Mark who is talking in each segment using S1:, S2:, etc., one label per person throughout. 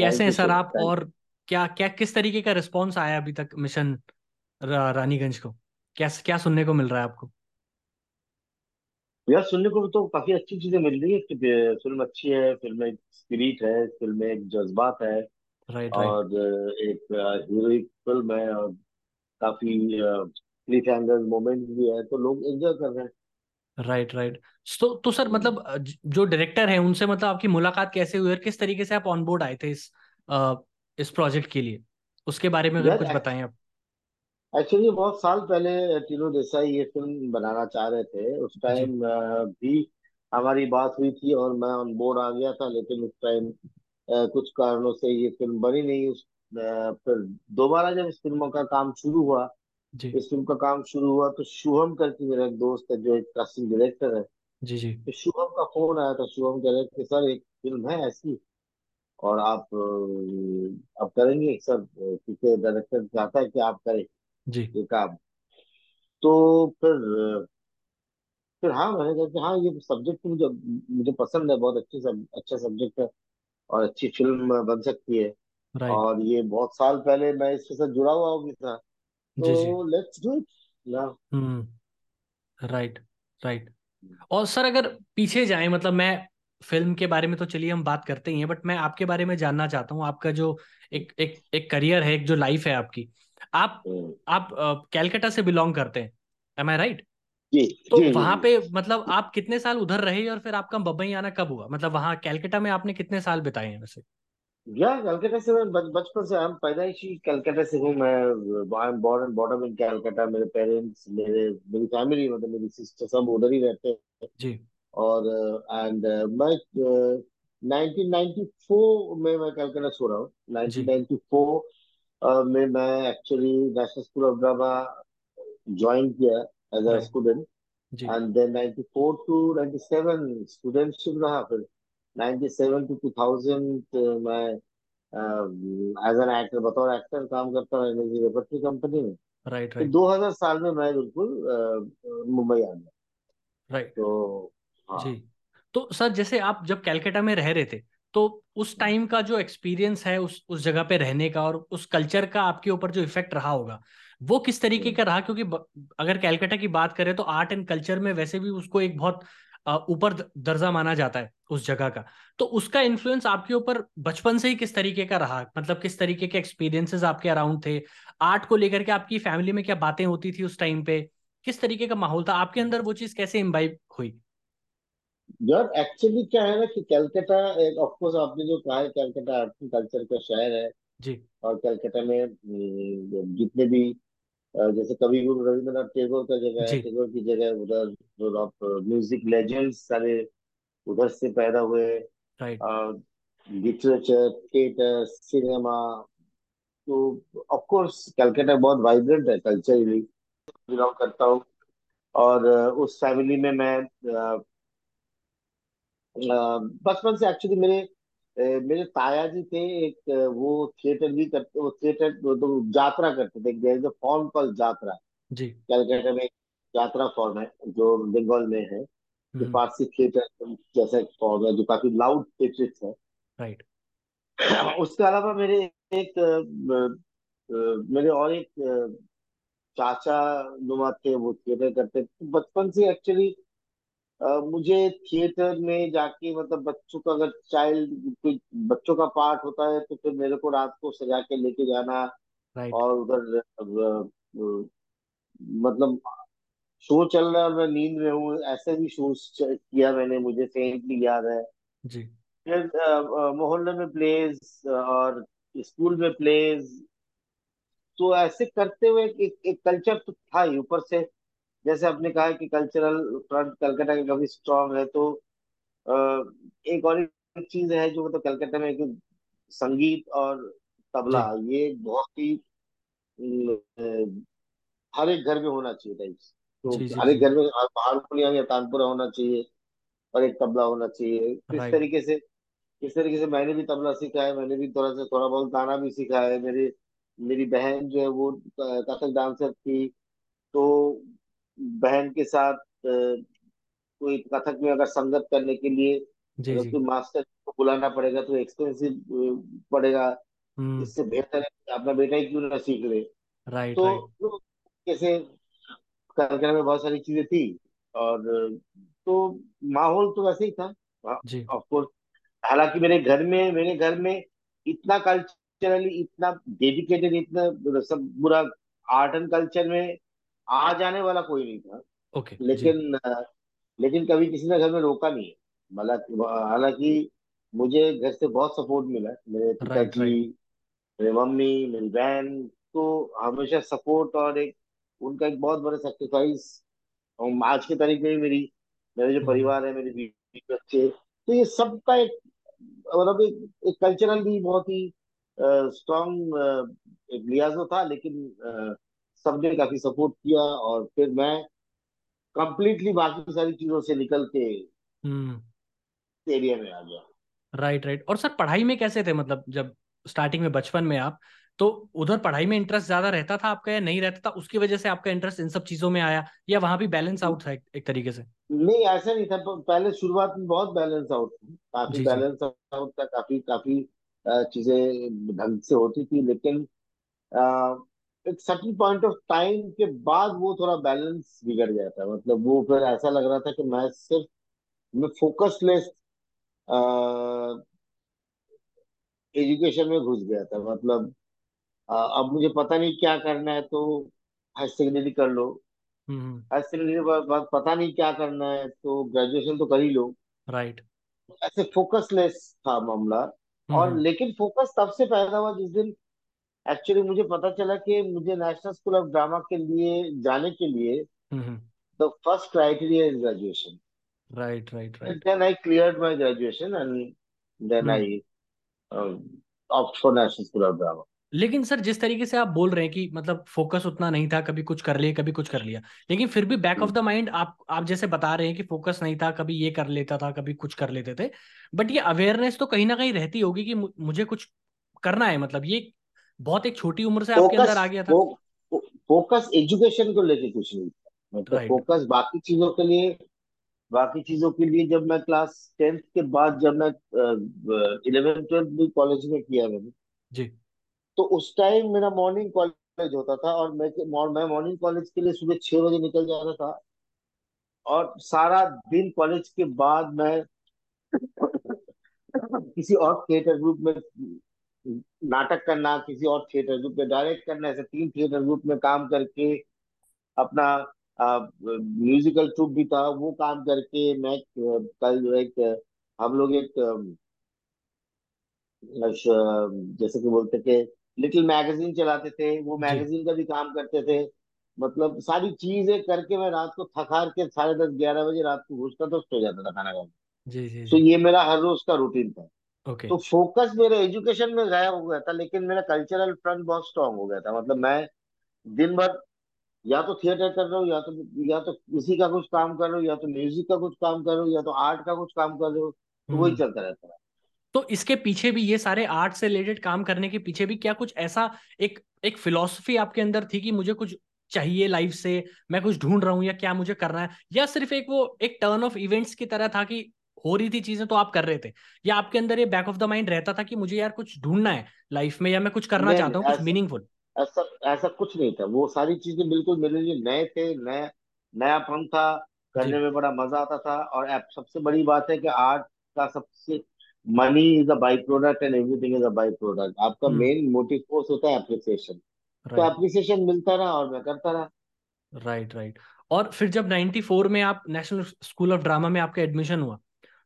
S1: कैसे हैं सर आप और क्या क्या किस तरीके का रिस्पॉन्स आया अभी तक मिशन रा, रानीगंज को? क्या क्या सुनने को मिल रहा है आपको?
S2: यार सुनने को तो काफ़ी अच्छी चीज़ें मिल रही है। कि फ़िल्म अच्छी है फ़िल्म में स्पिरिट है फ़िल्म में एक जज्बात है
S1: राइट राइट
S2: और एक हीरोइक फ़िल्म है और काफ़ी क्लिफ मोमेंट भी है। तो लोग एंजॉय कर रहे हैं।
S1: Right right. तो तो सर मतलब जो डायरेक्टर है उनसे मतलब आपकी मुलाकात कैसे हुई और किस तरीके से आप ऑन बोर्ड आए थे इस अ, इस प्रोजेक्ट के लिए? उसके बारे में अगर कुछ बताएँ आप।
S2: एक्चुअली बहुत साल पहले टीनू देसाई ये फ़िल्म बनाना चाह रहे थे। उस टाइम भी हमारी बात हुई थी और मैं ऑन बोर्ड आ गया था लेकिन उस टाइम कुछ कारणों से ये फ़िल्म बनी नहीं। उस फिर दोबारा जब इस फ़िल्म का काम शुरू हुआ
S1: जी।
S2: इस फ़िल्म का काम शुरू हुआ तो शुभम करके मेरा एक दोस्त है जो एक कास्टिंग डायरेक्टर है।
S1: जी जी।
S2: तो शुभम का फ़ोन आया था शुभम कह रहे थे सर एक फ़िल्म है ऐसी और आप अ, आप करेंगे? सर क्योंकि डायरेक्टर चाहता है कि आप करें
S1: जी।
S2: ये काम। तो फिर फिर हाँ मैंने कहा कि हाँ ये सब्जेक्ट मुझे मुझे पसंद है बहुत अच्छी सब अच्छा सब्जेक्ट है और अच्छी फ़िल्म बन सकती है।
S1: राइट
S2: और ये बहुत साल पहले मैं इसके साथ जुड़ा हुआ भी था तो लेट्स डू इट ना
S1: हम्म राइट राइट और सर अगर पीछे जाएँ मतलब मैं फ़िल्म के बारे में तो चलिए हम बात करते ही हैं बट मैं आपके बारे में जानना चाहता हूँ आपका जो एक एक एक करियर है एक जो लाइफ है आपकी आप आप कैलकाटा से बिलोंग करते हैं एम आई राइट
S2: जी
S1: तो
S2: जी
S1: वहाँ पे मतलब आप कितने साल उधर रहे और फिर आपका मुंबई आना कब हुआ? मतलब वहाँ कैलकाटा में आपने कितने साल बिताए हैं वैसे?
S2: यार कलकत्ता से मैं बच, बचपन से हम पैदाइशी कलकत्ता से हूँ। मैं I am born and bottom in Calcutta मेरे पेरेंट्स मेरे मेरी फैमिली मतलब मेरी सिस्टर सब उधर ही रहते हैं।
S1: जी।
S2: और एंड मैं uh, 1994 में मैं कलकत्ता सो रहा हूँ।
S1: जी।
S2: 1994 uh, में मैं actually national school of drama join किया एज अ
S1: राइट
S2: स्टूडेंट
S1: जी।
S2: एंड देन 94 टू 97 स्टूडेंटशिप रहा फिर। 97 टू 2000 मैं एज एन एक्टर बतौर एक्टर काम करता रहा निजी रेपट्री कंपनी में।
S1: राइट राइट
S2: 2000 साल में मैं बिल्कुल मुंबई आ गया।
S1: राइट
S2: तो हाँ।
S1: जी। तो सर जैसे आप जब कलकत्ता में रह रहे थे तो उस टाइम का जो एक्सपीरियंस है उस उस जगह पे रहने का और उस कल्चर का आपके ऊपर जो इफ़ेक्ट रहा होगा वो किस तरीके का रहा? क्योंकि अगर कलकत्ता की बात करें तो आर्ट एंड कल्चर में वैसे भी उसको एक बहुत ऊपर दर्जा माना जाता है उस जगह का। तो उसका इन्फ्लुएंस आपके ऊपर बचपन से ही किस तरीके का रहा? मतलब किस तरीके के एक्सपीरियंसेस आपके अराउंड थे? आर्ट को लेकर के आपकी फैमिली में क्या बातें होती थी उस टाइम पे? किस तरीके का माहौल था? आपके अंदर वो चीज़ कैसे इम्बाइब हुई?
S2: यार एक्चुअली क्या है ना कि कलकत्ता एक ऑफ़ कोर्स आपने जो कहा है कलकत्ता आर्ट एंड कल्चर का शहर है।
S1: जी।
S2: और कलकत्ता में हम्म, जितने भी जैसे कवि गुरु रविंद्रनाथ टैगोर का जगह है टैगोर की जगह उधर जो आप म्यूज़िक लेजेंड्स सारे उधर से पैदा हुए लिटरेचर थिएटर सिनेमा तो ऑफ़ कोर्स कलकत्ता बहुत वाइब्रेंट है कल्चरली बिलोंग करता हूँ। और उस फैमिली में मैं बचपन से एक्चुअली मेरे मेरे ताया जी थे एक अ, वो थिएटर भी करते वो थिएटर वो तो यात्रा करते थे। There is a form call यात्रा।
S1: जी।
S2: कलकत्ता में एक यात्रा फॉर्म है जो बंगाल में है जो
S1: हम्म।
S2: फारसी थिएटर जैसा एक फॉर्म है जो काफ़ी लाउड थिएटर है।
S1: राइट
S2: उसके अलावा मेरे एक अ, अ, मेरे और एक अ, चाचा नुमा थे वो थिएटर करते थे। बचपन से एक्चुअली मुझे थिएटर में जाके मतलब बच्चों का अगर चाइल्ड कोई बच्चों का पार्ट होता है तो फिर मेरे को रात को सजा के लेके जाना
S1: राइट
S2: और उधर अ, अ, मतलब शो चल रहा है और मैं नींद में हूँ ऐसे भी शो किया मैंने मुझे फेंटली याद है।
S1: जी।
S2: फिर अ, अ, मोहल्ले में प्लेज और स्कूल में प्लेज तो ऐसे करते हुए एक एक कल्चर तो था ही ऊपर से जैसे आपने कहा कि कल्चरल फ्रंट कलकत्ता का काफ़ी स्ट्रांग है तो अ, एक और एक चीज़ है जो मतलब कलकत्ता में संगीत और
S1: जी।
S2: तबला ये बहुत ही अ, हर एक घर में होना चाहिए टाइप्स तो
S1: जी जी
S2: हर एक
S1: जी।
S2: घर में हारमोनियम या तानपुरा होना चाहिए और एक तबला होना चाहिए। किस
S1: राइट
S2: तरीके से इस तरीके से मैंने भी तबला सीखा है मैंने भी थोड़ा सा थोड़ा बहुत गाना भी सीखा है। मेरी मेरी बहन जो है वो कथक डांसर थी तो बहन के साथ कोई कथक में अगर संगत करने के लिए
S1: जी
S2: अगर
S1: जी।
S2: कोई मास्टर को बुलाना पड़ेगा तो एक्सपेंसिव पड़ेगा।
S1: हम्म।
S2: इससे बेहतर है अपना बेटा ही क्यों ना सीख ले।
S1: राइट
S2: तो
S1: राइट
S2: तो कैसे कार्यक्रम में बहुत सारी चीज़ें थी और तो माहौल तो वैसे ही था।
S1: जी।
S2: ऑफ़ कोर्स हालाँकि मेरे घर में मेरे घर में इतना कल्चरली इतना डेडिकेटेड इतना मतलब सब पूरा आर्ट एंड कल्चर में आ जाने वाला कोई नहीं था।
S1: ओके जी।
S2: लेकिन लेकिन कभी किसी ने घर में रोका नहीं है। मतलब हालाँकि मुझे घर से बहुत सपोर्ट मिला मेरे पिताजी मेरी मम्मी मेरी बहन तो हमेशा सपोर्ट और एक उनका एक बहुत बड़ा सेक्रीफाइस और आज की तारीख में भी मेरी मेरे जो
S1: हम्म।
S2: परिवार है मेरी बीवी बच्चे तो ये सबका एक मतलब एक, एक कल्चरल भी बहुत ही स्ट्रॉन्ग एक लिहाजो था लेकिन अ, सबने काफ़ी सपोर्ट किया और फिर मैं कंप्लीटली बाकी सारी चीज़ों से निकल के
S1: हम्म।
S2: एरिया में आ गया।
S1: राइट राइट और सर पढ़ाई में कैसे थे? मतलब जब स्टार्टिंग में बचपन में आप तो उधर पढ़ाई में इंटरेस्ट ज़्यादा रहता था आपका या नहीं रहता था? उसकी वजह से आपका इंटरेस्ट इन सब चीज़ों में आया या वहाँ भी बैलेंस आउट था एक, एक तरीके से?
S2: नहीं ऐसा नहीं था। पहले शुरुआत में बहुत बैलेंस आउट था। काफ़ी बैलेंस आउट था काफ़ी काफ़ी चीज़ें ढंग से होती थी लेकिन एक सर्टेन पॉइंट ऑफ़ टाइम के बाद वो थोड़ा बैलेंस बिगड़ गया था मतलब वो फिर ऐसा लग रहा था कि मैं सिर्फ़ मैं फोकसलेस एजुकेशन में घुस गया था। मतलब अ, अब मुझे पता नहीं क्या करना है तो हायर सेकेंडरी कर लो।
S1: हम्म।
S2: हायर सेकेंडरी के बाद पता नहीं क्या करना है तो ग्रेजुएशन तो कर ही लो।
S1: राइट
S2: ऐसे फोकसलेस था मामला।
S1: हम्म
S2: और
S1: हम्म।
S2: लेकिन फोकस तब से पैदा हुआ जिस दिन एक्चुअली मुझे पता चला कि मुझे नेशनल स्कूल ऑफ़ ड्रामा के लिए जाने के लिए
S1: हम्म
S2: the first criteria is graduation
S1: right right right
S2: then I cleared my graduation and then I opt for National School of Drama
S1: लेकिन सर जिस तरीके से आप बोल रहे हैं कि मतलब फोकस उतना नहीं था कभी कुछ कर लिया कभी कुछ कर लिया लेकिन फिर भी बैक ऑफ़ द माइंड आप आप जैसे बता रहे हैं कि फोकस नहीं था कभी ये कर लेता था कभी कुछ कर लेते थे बट ये अवेयरनेस तो कहीं ना कहीं रहती होगी कि मुझे कुछ करना है मतलब ये बहुत एक छोटी उम्र से आपके अंदर आ गया था।
S2: फोकस एजुकेशन को लेके कुछ नहीं था। मतलब
S1: राइट
S2: फोकस बाकी चीज़ों के लिए बाकी चीज़ों के लिए जब मैं क्लास टेंथ के बाद जब मैं इलेवेंथ ट्वेल्थ भी कॉलेज में किया मैंने
S1: जी।
S2: तो उस टाइम मेरा मॉर्निंग कॉलेज होता था और मैं मैं मॉर्निंग कॉलेज के लिए सुबह छह बजे निकल जाता था और सारा दिन कॉलेज के बाद मैं किसी और थिएटर ग्रुप में नाटक करना किसी और थिएटर ग्रुप में डायरेक्ट करना ऐसे तीन थिएटर ग्रुप में काम करके अपना म्यूजिकल ट्रूप भी था वो काम करके मैं कल जो एक हम लोग एक जैसे कि बोलते थे लिटिल मैगजीन चलाते थे वो मैगजीन का भी काम करते थे। मतलब सारी चीज़ें करके मैं रात को थकार के साढ़े दस ग्यारह बजे रात को घुसता तो सो जाता था खाना खाने।
S1: जी जी
S2: तो ये मेरा हर रोज का रूटीन था।
S1: ओके
S2: तो फोकस मेरे एजुकेशन में गायब हो गया था लेकिन मेरा कल्चरल फ्रंट बहुत स्ट्रांग हो गया था। मतलब मैं दिन भर या तो थिएटर कर रहा हूँ या तो या तो किसी का कुछ काम कर रहा हूँ या तो म्यूज़िक का कुछ काम कर रहा हूँ या तो आर्ट का कुछ काम कर रहा हूँ तो वही
S1: हम्म।
S2: चलता रहता है।
S1: तो इसके पीछे भी ये सारे आर्ट से रिलेटेड काम करने के पीछे भी क्या कुछ ऐसा एक एक फिलॉसफी आपके अंदर थी कि मुझे कुछ चाहिए लाइफ से मैं कुछ ढूंढ रहा हूँ या क्या मुझे करना है? या सिर्फ़ एक वो एक टर्न ऑफ़ इवेंट्स की तरह था कि हो रही थी चीज़ें तो आप कर रहे थे। या आपके अंदर ये बैक ऑफ़ द माइंड रहता था कि मुझे यार कुछ ढूंढना है लाइफ में या मैं कुछ करना चाहता हूँ कुछ मीनिंगफुल
S2: ऐसा ऐसा कुछ नहीं था। वो सारी चीज़ें बिल्कुल मेरे लिए नए थे नया नयापन था करने में बड़ा मज़ा आता था और सबसे बड़ी बात है कि आर्ट का सबसे money is a byproduct and everything is a byproduct आपका मेन मोटिव फोर्स होता है एप्रिसिएशन तो
S1: राइट
S2: एप्रिसिएशन मिलता रहा और मैं करता रहा।
S1: राइट राइट और फिर जब 94 में आप नेशनल स्कूल ऑफ़ ड्रामा में आपका एडमिशन हुआ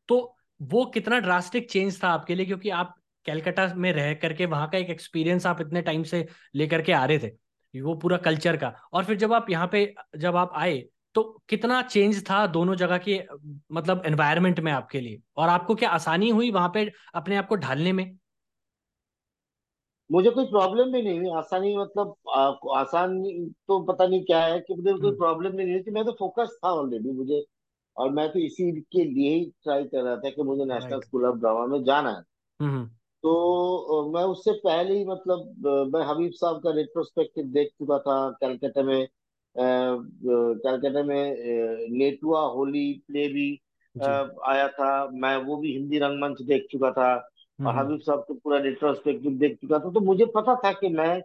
S1: तो वो कितना ड्रास्टिक चेंज था आपके लिए? क्योंकि आप कलकत्ता में रह करके वहाँ का एक एक्सपीरियंस आप इतने टाइम से लेकर के आ रहे थे वो पूरा कल्चर का। और फिर जब आप यहाँ पे जब आप आए तो कितना चेंज था दोनों जगह के मतलब एनवायरनमेंट में आपके लिए? और आपको क्या आसानी हुई वहाँ पे अपने आप को ढालने में?
S2: मुझे कोई प्रॉब्लम भी नहीं हुई। आसानी मतलब आ, आसान तो पता नहीं क्या है कि मुझे कोई
S1: हम्म।
S2: प्रॉब्लम नहीं हुई कि मैं तो फोकस था ऑलरेडी मुझे और मैं तो इसी के लिए ही ट्राई कर रहा था कि मुझे नेशनल स्कूल ऑफ़ ड्रामा में जाना है।
S1: हम्म
S2: तो मैं उससे पहले ही मतलब मैं हबीब साहब का रेट्रोस्पेक्टिव देख चुका था कलकत्ता में। कलकत्ता में नेटुआ होली प्ले भी आया था। मैं वो भी हिंदी रंगमंच देख चुका था।
S1: हम्म
S2: और
S1: हम्म।
S2: हबीब साहब का पूरा रिट्रोस्पेक्टिव देख चुका था। तो मुझे पता था कि मैं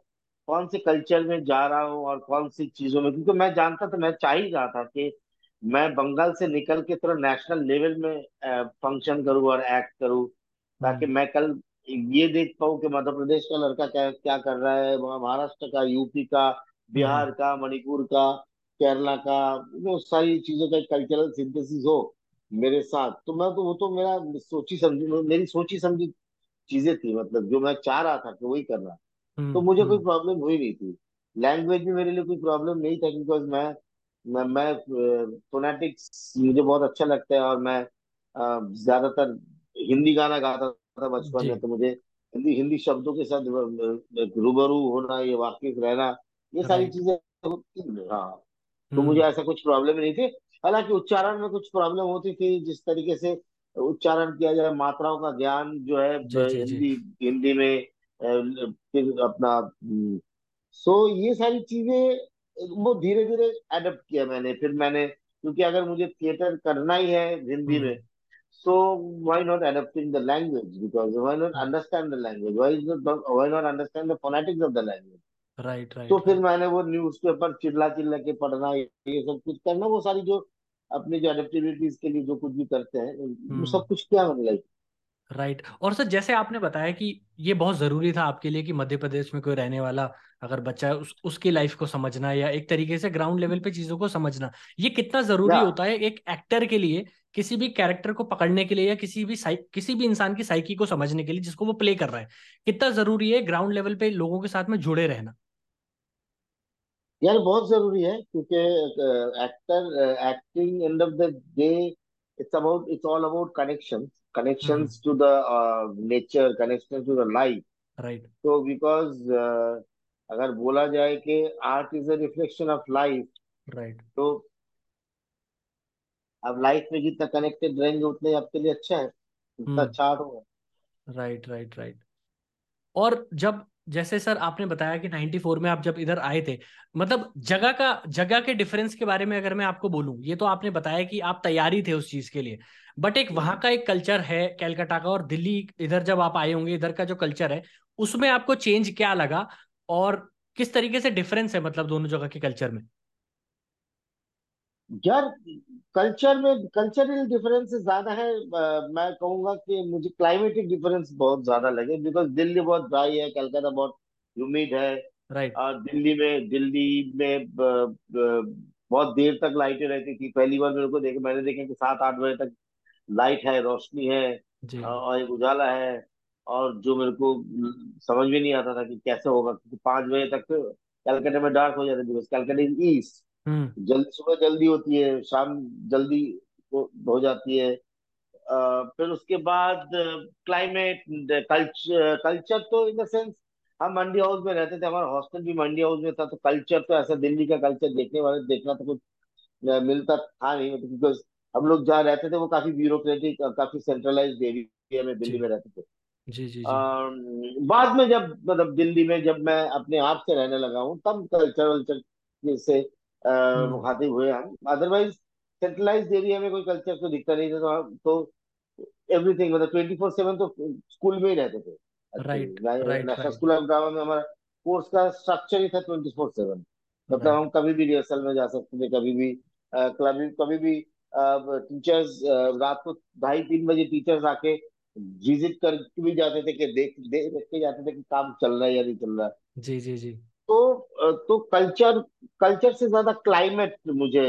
S2: कौन से कल्चर में जा रहा हूँ और कौन सी चीज़ों में क्योंकि मैं जानता था मैं चाह ही रहा था कि मैं बंगाल से निकल के थोड़ा नेशनल लेवल में फ़ंक्शन करूँ और एक्ट करूँ ताकि
S1: हम्म।
S2: मैं कल ये देख पाऊँ कि मध्य प्रदेश का लड़का क्या क्या कर रहा है महाराष्ट्र का यूपी का बिहार
S1: हम्म,
S2: का मणिपुर का केरला का वो सारी चीज़ों का कल्चरल सिंथेसिस हो मेरे साथ। तो मैं तो वो तो मेरा सोची समझी मेरी सोची समझी चीज़ें थी मतलब जो मैं चाह रहा था कि वही करना तो
S1: हम्म
S2: मुझे कोई प्रॉब्लम हुई नहीं थी। लैंग्वेज में मेरे लिए कोई प्रॉब्लम नहीं था बिकॉज़ मैं मैं, मैं फोनेटिक्स मुझे बहुत अच्छा लगता है और मैं ज़्यादातर हिंदी गाना गाता था बचपन में तो मुझे हिंदी हिंदी शब्दों के साथ रूबरू होना ये वाकिफ रहना ये सारी
S1: राइट
S2: चीज़ें होती हाँ। तो मुझे
S1: हम्म।
S2: ऐसा कुछ प्रॉब्लम नहीं थी। हालाँकि उच्चारण में कुछ प्रॉब्लम होती थी जिस तरीके से उच्चारण किया जाए मात्राओं का ज्ञान जो है
S1: जी
S2: ब-
S1: जी जी।
S2: हिंदी हिंदी में अ, फिर अपना सो ये सारी चीज़ें वो धीरे धीरे अडेप्ट किया मैंने। फिर मैंने क्योंकि अगर मुझे थिएटर करना ही है हिंदी में
S1: hmm
S2: so why not adapting the language? Because why not understand the language? Why not why not understand the phonetics of the language?
S1: Right
S2: तो
S1: राइट
S2: फिर मैंने वो न्यूज़ पेपर चिल्ला चिल्ला के पढ़ना ये सब कुछ करना वो सारी जो अपनी जो एडेप्टिविटीज के लिए जो कुछ भी करते हैं वो
S1: हम्म।
S2: सब कुछ किया मैंने लाइफ
S1: राइट और सर जैसे आपने बताया कि ये बहुत ज़रूरी था आपके लिए कि मध्य प्रदेश में कोई रहने वाला अगर बच्चा है उस उसकी लाइफ को समझना या एक तरीके से ग्राउंड लेवल पे चीज़ों को समझना ये कितना ज़रूरी होता है एक एक्टर के लिए किसी भी कैरेक्टर को पकड़ने के लिए या किसी भी किसी भी इंसान की साइकी को समझने के लिए जिसको वो प्ले कर रहा है कितना ज़रूरी है ग्राउंड लेवल पे लोगों के साथ में जुड़े रहना?
S2: यार बहुत ज़रूरी है क्योंकि actor acting and of the day it's about it's all about connection
S1: hmm
S2: connections to the nature connection to the life
S1: right
S2: तो बिकॉज़ अगर बोला जाए कि art is a reflection of life
S1: right
S2: तो अब लाइफ में जितना connected रहेंगे उतना आपके लिए अच्छा है उतना अच्छा आर्ट होगा।
S1: राइट राइट राइट और जब जैसे सर आपने बताया कि 94 में आप जब इधर आए थे मतलब जगह का जगह के डिफरेंस के बारे में अगर मैं आपको बोलूँ ये तो आपने बताया कि आप तैयारी थे उस चीज़ के लिए बट एक वहाँ का एक कल्चर है कैलकाटा का और दिल्ली इधर जब आप आए होंगे इधर का जो कल्चर है उसमें आपको चेंज क्या लगा और किस तरीके से डिफरेंस है मतलब दोनों जगह के कल्चर में?
S2: यार कल्चर में कल्चरल डिफरेंस ज़्यादा है अ, मैं कहूँगा कि मुझे क्लाइमेटिक डिफरेंस बहुत ज़्यादा लगे बिकॉज़ दिल्ली बहुत ड्राई है कलकत्ता बहुत ह्यूमिड है
S1: राइट
S2: और दिल्ली में दिल्ली में ब, ब, बहुत देर तक लाइटें रहती थी। पहली बार मेरे को देखे मैंने देखा कि सात आठ बजे तक लाइट है रोशनी है
S1: जी।
S2: अ, और एक उजाला है और जो मेरे को समझ में नहीं आता था कि कैसे होगा क्योंकि पाँच बजे तक कलकत्ता में डार्क हो जाता है बिकॉज़ कलकत्ता इज़ ईस्ट जल्दी सुबह जल्दी होती है शाम जल्दी हो, जाती है। फिर उसके बाद क्लाइमेट कल्चर कल्चर तो इन द सेंस हम मंडी हाउस में रहते थे हमारा हॉस्टल भी मंडी हाउस में था तो कल्चर तो ऐसा दिल्ली का कल्चर देखने वाले देखना तो कुछ मिलता था नहीं मतलब बिकॉज़ हम लोग जहाँ रहते थे वो काफ़ी ब्यूरोक्रेटिक काफ़ी सेंट्रलाइज्ड एरिया में दिल्ली में रहते थे।
S1: जी जी जी।
S2: अम, बाद में जब मतलब दिल्ली में जब मैं अपने आप से रहने लगा हूँ तब कल्चर वल्चर से अ,
S1: हम्म
S2: मुखातिब हुए हम। अदरवाइज़ सेंट्रलाइज्ड एरिया में कोई कल्चर तो दिखता नहीं था तो हम- तो एवरीथिंग मतलब ट्वेंटी फोर सेवन तो स्कूल में ही रहते थे। नेशनल स्कूल ऑफ़ ड्रामा में हमारा कोर्स का स्ट्रक्चर ही था ट्वेंटी फोर सेवन मतलब हम कभी भी रिहर्सल में जा सकते थे कभी भी कभी कभी भी टीचर्स रात को ढाई तीन बजे टीचर्स आके विज़िट कर भी जाते थे कि देख देख के जाते थे कि काम चल रहा है या नहीं चल रहा। है
S1: जी जी जी।
S2: तो तो कल्चर कल्चर से ज़्यादा क्लाइमेट मुझे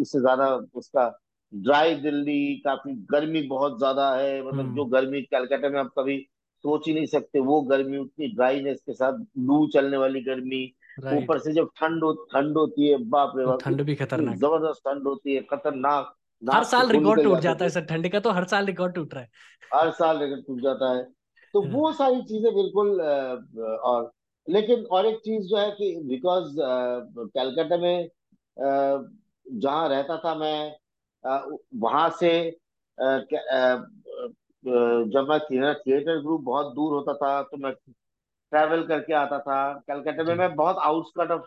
S2: इससे ज़्यादा उसका ड्राई दिल्ली काफ़ी गर्मी बहुत ज़्यादा है। मतलब जो
S1: हम्म
S2: गर्मी कलकत्ता में आप कभी सोच ही नहीं सकते वो गर्मी उतनी ड्राईनेस के साथ लू चलने वाली गर्मी। ऊपर से जब ठंड हो ठंड होती है बाप रे बाप
S1: ठंड भी खतरनाक
S2: ज़बरदस्त ठंड होती है खतरनाक
S1: हर साल रिकॉर्ड टूट
S2: जाते
S1: जाता है सर ठंड का तो हर साल रिकॉर्ड टूट रहा है।
S2: हर साल रिकॉर्ड टूट जाता है। तो वो सारी चीज़ें बिल्कुल और लेकिन और एक चीज़ जो है कि बिकॉज़ कलकत्ता में अ, जहाँ रहता था मैं वहाँ से जब मैं थिएटर ग्रुप बहुत दूर होता था तो मैं ट्रैवल करके आता था। कलकत्ता में मैं बहुत आउटस्कर्ट ऑफ़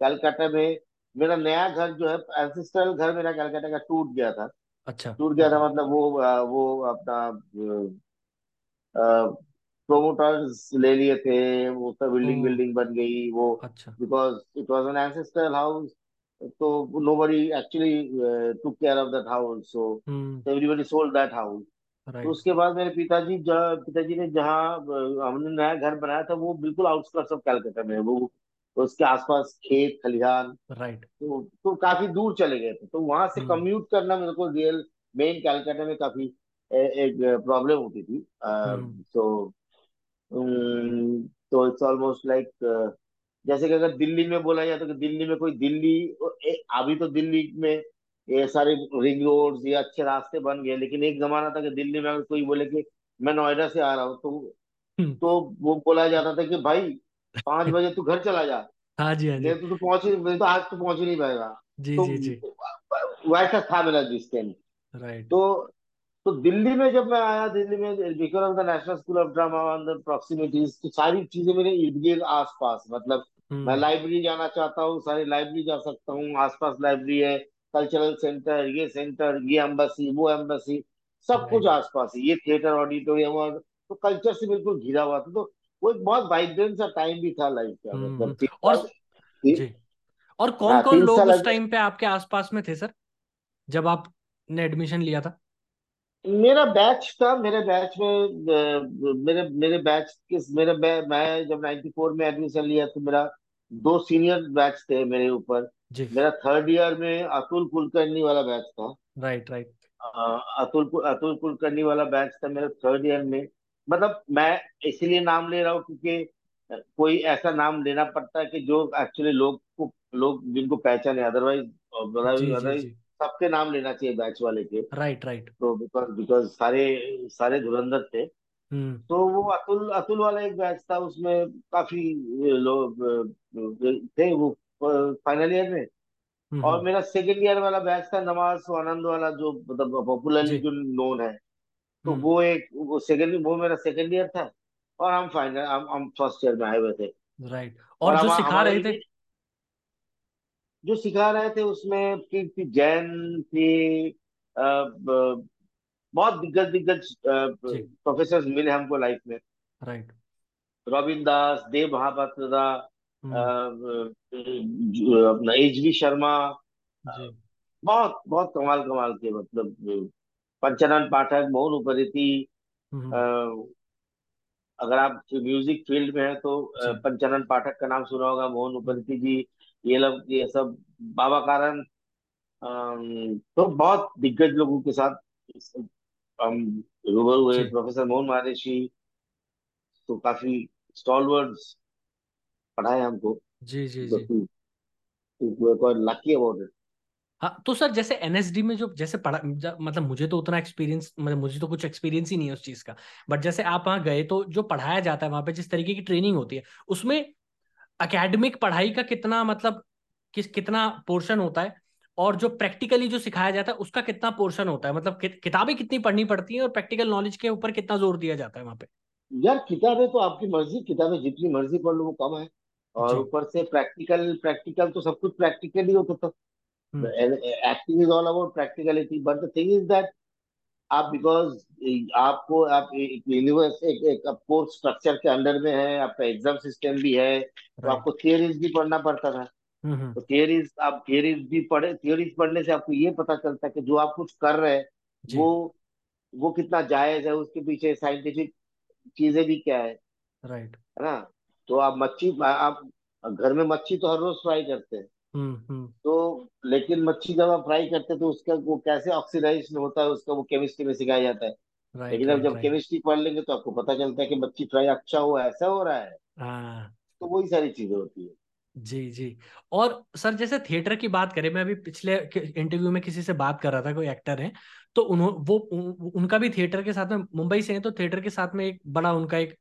S2: कलकत्ता में मेरा नया घर जो है एंसेस्ट्रल घर मेरा कलकत्ता का टूट गया था।
S1: अच्छा।
S2: टूट गया था मतलब वो वो अपना प्रोमोटर्स ले लिए थे वो उसका
S1: ओ
S2: बिल्डिंग बिल्डिंग बन गई वो
S1: अच्छा।
S2: Because it was an ancestral house तो nobody actually took care of that house so
S1: hmm.
S2: Everybody sold that house तो
S1: राइट
S2: उसके बाद मेरे पिताजी जहाँ पिताजी ने जहाँ अ, हमने नया घर बनाया था वो बिल्कुल आउटस्कर्ट्स ऑफ़ कलकत्ता में है। वो उसके आसपास खेत खलिहान
S1: राइट
S2: तो, तो काफ़ी दूर चले गए थे तो वहाँ से
S1: हम्म।
S2: कम्यूट करना मेरे को रियल मेन कलकत्ता में काफ़ी ए- एक प्रॉब्लम होती थी
S1: हम्म।
S2: सो तो इट्स ऑलमोस्ट लाइक जैसे कि अगर दिल्ली में बोला जाए तो कि दिल्ली में कोई दिल्ली ए, अभी तो दिल्ली में ये सारे रिंग रोड्स ये अच्छे रास्ते बन गए लेकिन एक जमाना था कि दिल्ली में अगर कोई बोले कि मैं नोएडा से आ रहा हूँ तो
S1: हम्म,
S2: तो वो बोला जाता था कि भाई पाँच बजे तू घर चला जा।
S1: हाँ जी हाँ
S2: नहीं
S1: जी
S2: तो तू पहुँच ही नहीं तो आज तो पहुँच ही नहीं पाएगा।
S1: जी
S2: तो
S1: जी जी।
S2: वैसा था मेरा डिस्टेंस
S1: राइट
S2: तो तो दिल्ली में जब मैं आया दिल्ली में because of the National School of Drama on the proximities तो सारी चीज़ें मेरे इर्द गिर्द आस पास मतलब मैं
S1: हम्म
S2: लाइब्रेरी जाना चाहता हूँ सारी लाइब्रेरी जा सकता हूँ आसपास लाइब्रेरी है कल्चरल सेंटर ये सेंटर ये एम्बेसी वो एम्बेसी सब कुछ आसपास है ये थिएटर ऑडिटोरियम और तो कल्चर से बिल्कुल घिरा हुआ था तो वो एक बहुत वाइब्रेंट सा टाइम भी था लाइफ का
S1: हम्म।
S2: मतलब
S1: और जी। और कौन कौन लोग उस टाइम पे आपके आसपास में थे सर? जब आपने एडमिशन लिया था?
S2: मेरा बैच था मेरे बैच में मेरे मेरे बैच किस मेरे बै, मैं जब 94 में एडमिशन लिया तो मेरा दो सीनियर बैच थे मेरे ऊपर। मेरा थर्ड ईयर में अतुल कुलकर्णी वाला बैच था।
S1: राइट राइट
S2: अतुल अतुल कुलकर्णी वाला बैच था मेरा थर्ड ईयर में। मतलब मैं इसीलिए नाम ले रहा हूँ क्योंकि कोई ऐसा नाम लेना पड़ता है कि जो एक्चुअली लोग को लोग जिनको पहचाने अदरवाइज़ अदरवाइज़ सबके नाम लेना चाहिए बैच वाले के।
S1: राइट राइट
S2: तो बिकॉज़ बिकॉज़ सारे सारे धुरंधर थे।
S1: हम्म।
S2: तो वो अतुल अतुल वाला एक बैच था उसमें काफ़ी लोग थे वो फाइनल ईयर में।
S1: हम्म।
S2: और मेरा सेकेंड ईयर वाला बैच था नवाज़ आनंद वाला जो मतलब पॉपुलरली
S1: जो।
S2: नोन है। तो
S1: हम्म।
S2: वो एक वो सेकेंड वो मेरा सेकेंड ईयर था। और हम फाइनल हम हम फ़र्स्ट ईयर में आए हुए थे।
S1: राइट
S2: और
S1: और जो सिखा रहे थे
S2: जो सिखा रहे थे उसमें कीर्ति जैन थी बहुत दिग्गज दिग्गज प्रोफेसर मिले हमको लाइफ में।
S1: Right
S2: Ravin Das Dev Mahapatra da,
S1: hmm.
S2: अपना एच वी शर्मा बहुत बहुत कमाल कमाल के मतलब पंचानंद पाठक मोहन उपरीति
S1: हम्म।
S2: अगर आप म्यूज़िक फ़ील्ड में है तो पंचानंद पाठक का नाम सुना होगा मोहन उपरीति जी। ये लोग ये सब बाबा कारण तो बहुत दिग्गज लोगों के साथ हम रूबरू हुए प्रोफेसर मोहन महर्षि तो काफ़ी स्टॉलवर्ड्स पढ़ाए हमको।
S1: जी जी
S2: तो
S1: जी
S2: लकी अबाउट इट
S1: हाँ तो सर जैसे एनएसडी में जो जैसे पढ़ा मतलब मुझे तो उतना एक्सपीरियंस मतलब मुझे तो कुछ एक्सपीरियंस ही नहीं है उस चीज़ का। बट जैसे आप वहाँ गए तो जो पढ़ाया जाता है वहाँ पे जिस तरीके की ट्रेनिंग होती है उसमें एकेडमिक पढ़ाई का कितना मतलब किस कितना पोर्शन होता है और जो प्रैक्टिकली जो सिखाया जाता है उसका कितना पोर्शन होता है? मतलब कि, किताबें कितनी पढ़नी पड़ती हैं और प्रैक्टिकल नॉलेज के ऊपर कितना ज़ोर दिया जाता है वहाँ पे?
S2: यार किताबें तो आपकी मर्ज़ी किताबें जितनी मर्ज़ी पढ़ लो वो कम है। और ऊपर से प्रैक्टिकल प्रैक्टिकल तो सब कुछ प्रैक्टिकल ही होता था। Acting is all about practicality but the thing is that आप बिकॉज़ आपको आप एक यूनिवर्स एक, एक कोर्स स्ट्रक्चर के अंडर में है आपका एग्ज़ाम सिस्टम भी है तो आपको थियोरीज भी पढ़ना पड़ता था।
S1: हम्म हम्म।
S2: तो थियरीज आप थियरीज भी पढ़े थियरीज पढ़ने से आपको ये पता चलता है कि जो आप कुछ कर रहे हैं वो वो कितना जायज़ है उसके पीछे साइंटिफिक चीज़ें भी क्या है।
S1: राइट
S2: है ना? तो आप मच्छी आप घर में मच्छी तो हर रोज फ्राई करते हैं।
S1: हम्म हम्म।
S2: तो लेकिन मच्छी जब आप फ्राई करते हैं तो उसका वो कैसे ऑक्सीडाइज होता है उसका वो केमिस्ट्री में सिखाया जाता है।
S1: राइट
S2: लेकिन अब
S1: राइट
S2: जब
S1: राइट
S2: केमिस्ट्री पढ़ लेंगे तो आपको पता चलता है कि मच्छी फ्राई अच्छा हुआ ऐसा हो रहा है।
S1: हाँ।
S2: तो वही सारी चीज़ें होती है।
S1: जी जी। और सर जैसे थिएटर की बात करें मैं अभी पिछले इंटरव्यू में किसी से बात कर रहा था कोई एक्टर है तो उन्होंने वो उन, उनका भी थिएटर के साथ में मुंबई से है तो थिएटर के साथ में एक बड़ा उनका एक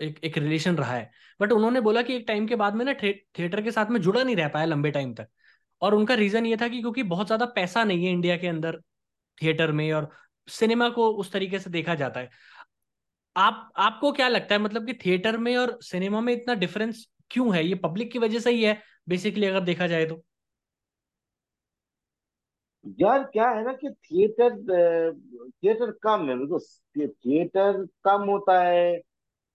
S1: एक एक रिलेशन रहा है। बट उन्होंने बोला कि एक टाइम के बाद में ना थे, थिएटर के साथ में जुड़ा नहीं रह पाया लंबे टाइम तक। और उनका रीजन ये था कि क्योंकि बहुत ज़्यादा पैसा नहीं है इंडिया के अंदर थिएटर में और सिनेमा को उस तरीके से देखा जाता है। आप आपको क्या लगता है मतलब कि थिएटर में और सिनेमा में इतना डिफरेंस क्यों है? ये पब्लिक की वजह से ही है बेसिकली अगर देखा जाए तो।
S2: यार क्या है ना कि थिएटर थिएटर कम है। बिकॉज़ थिएटर कम होता है।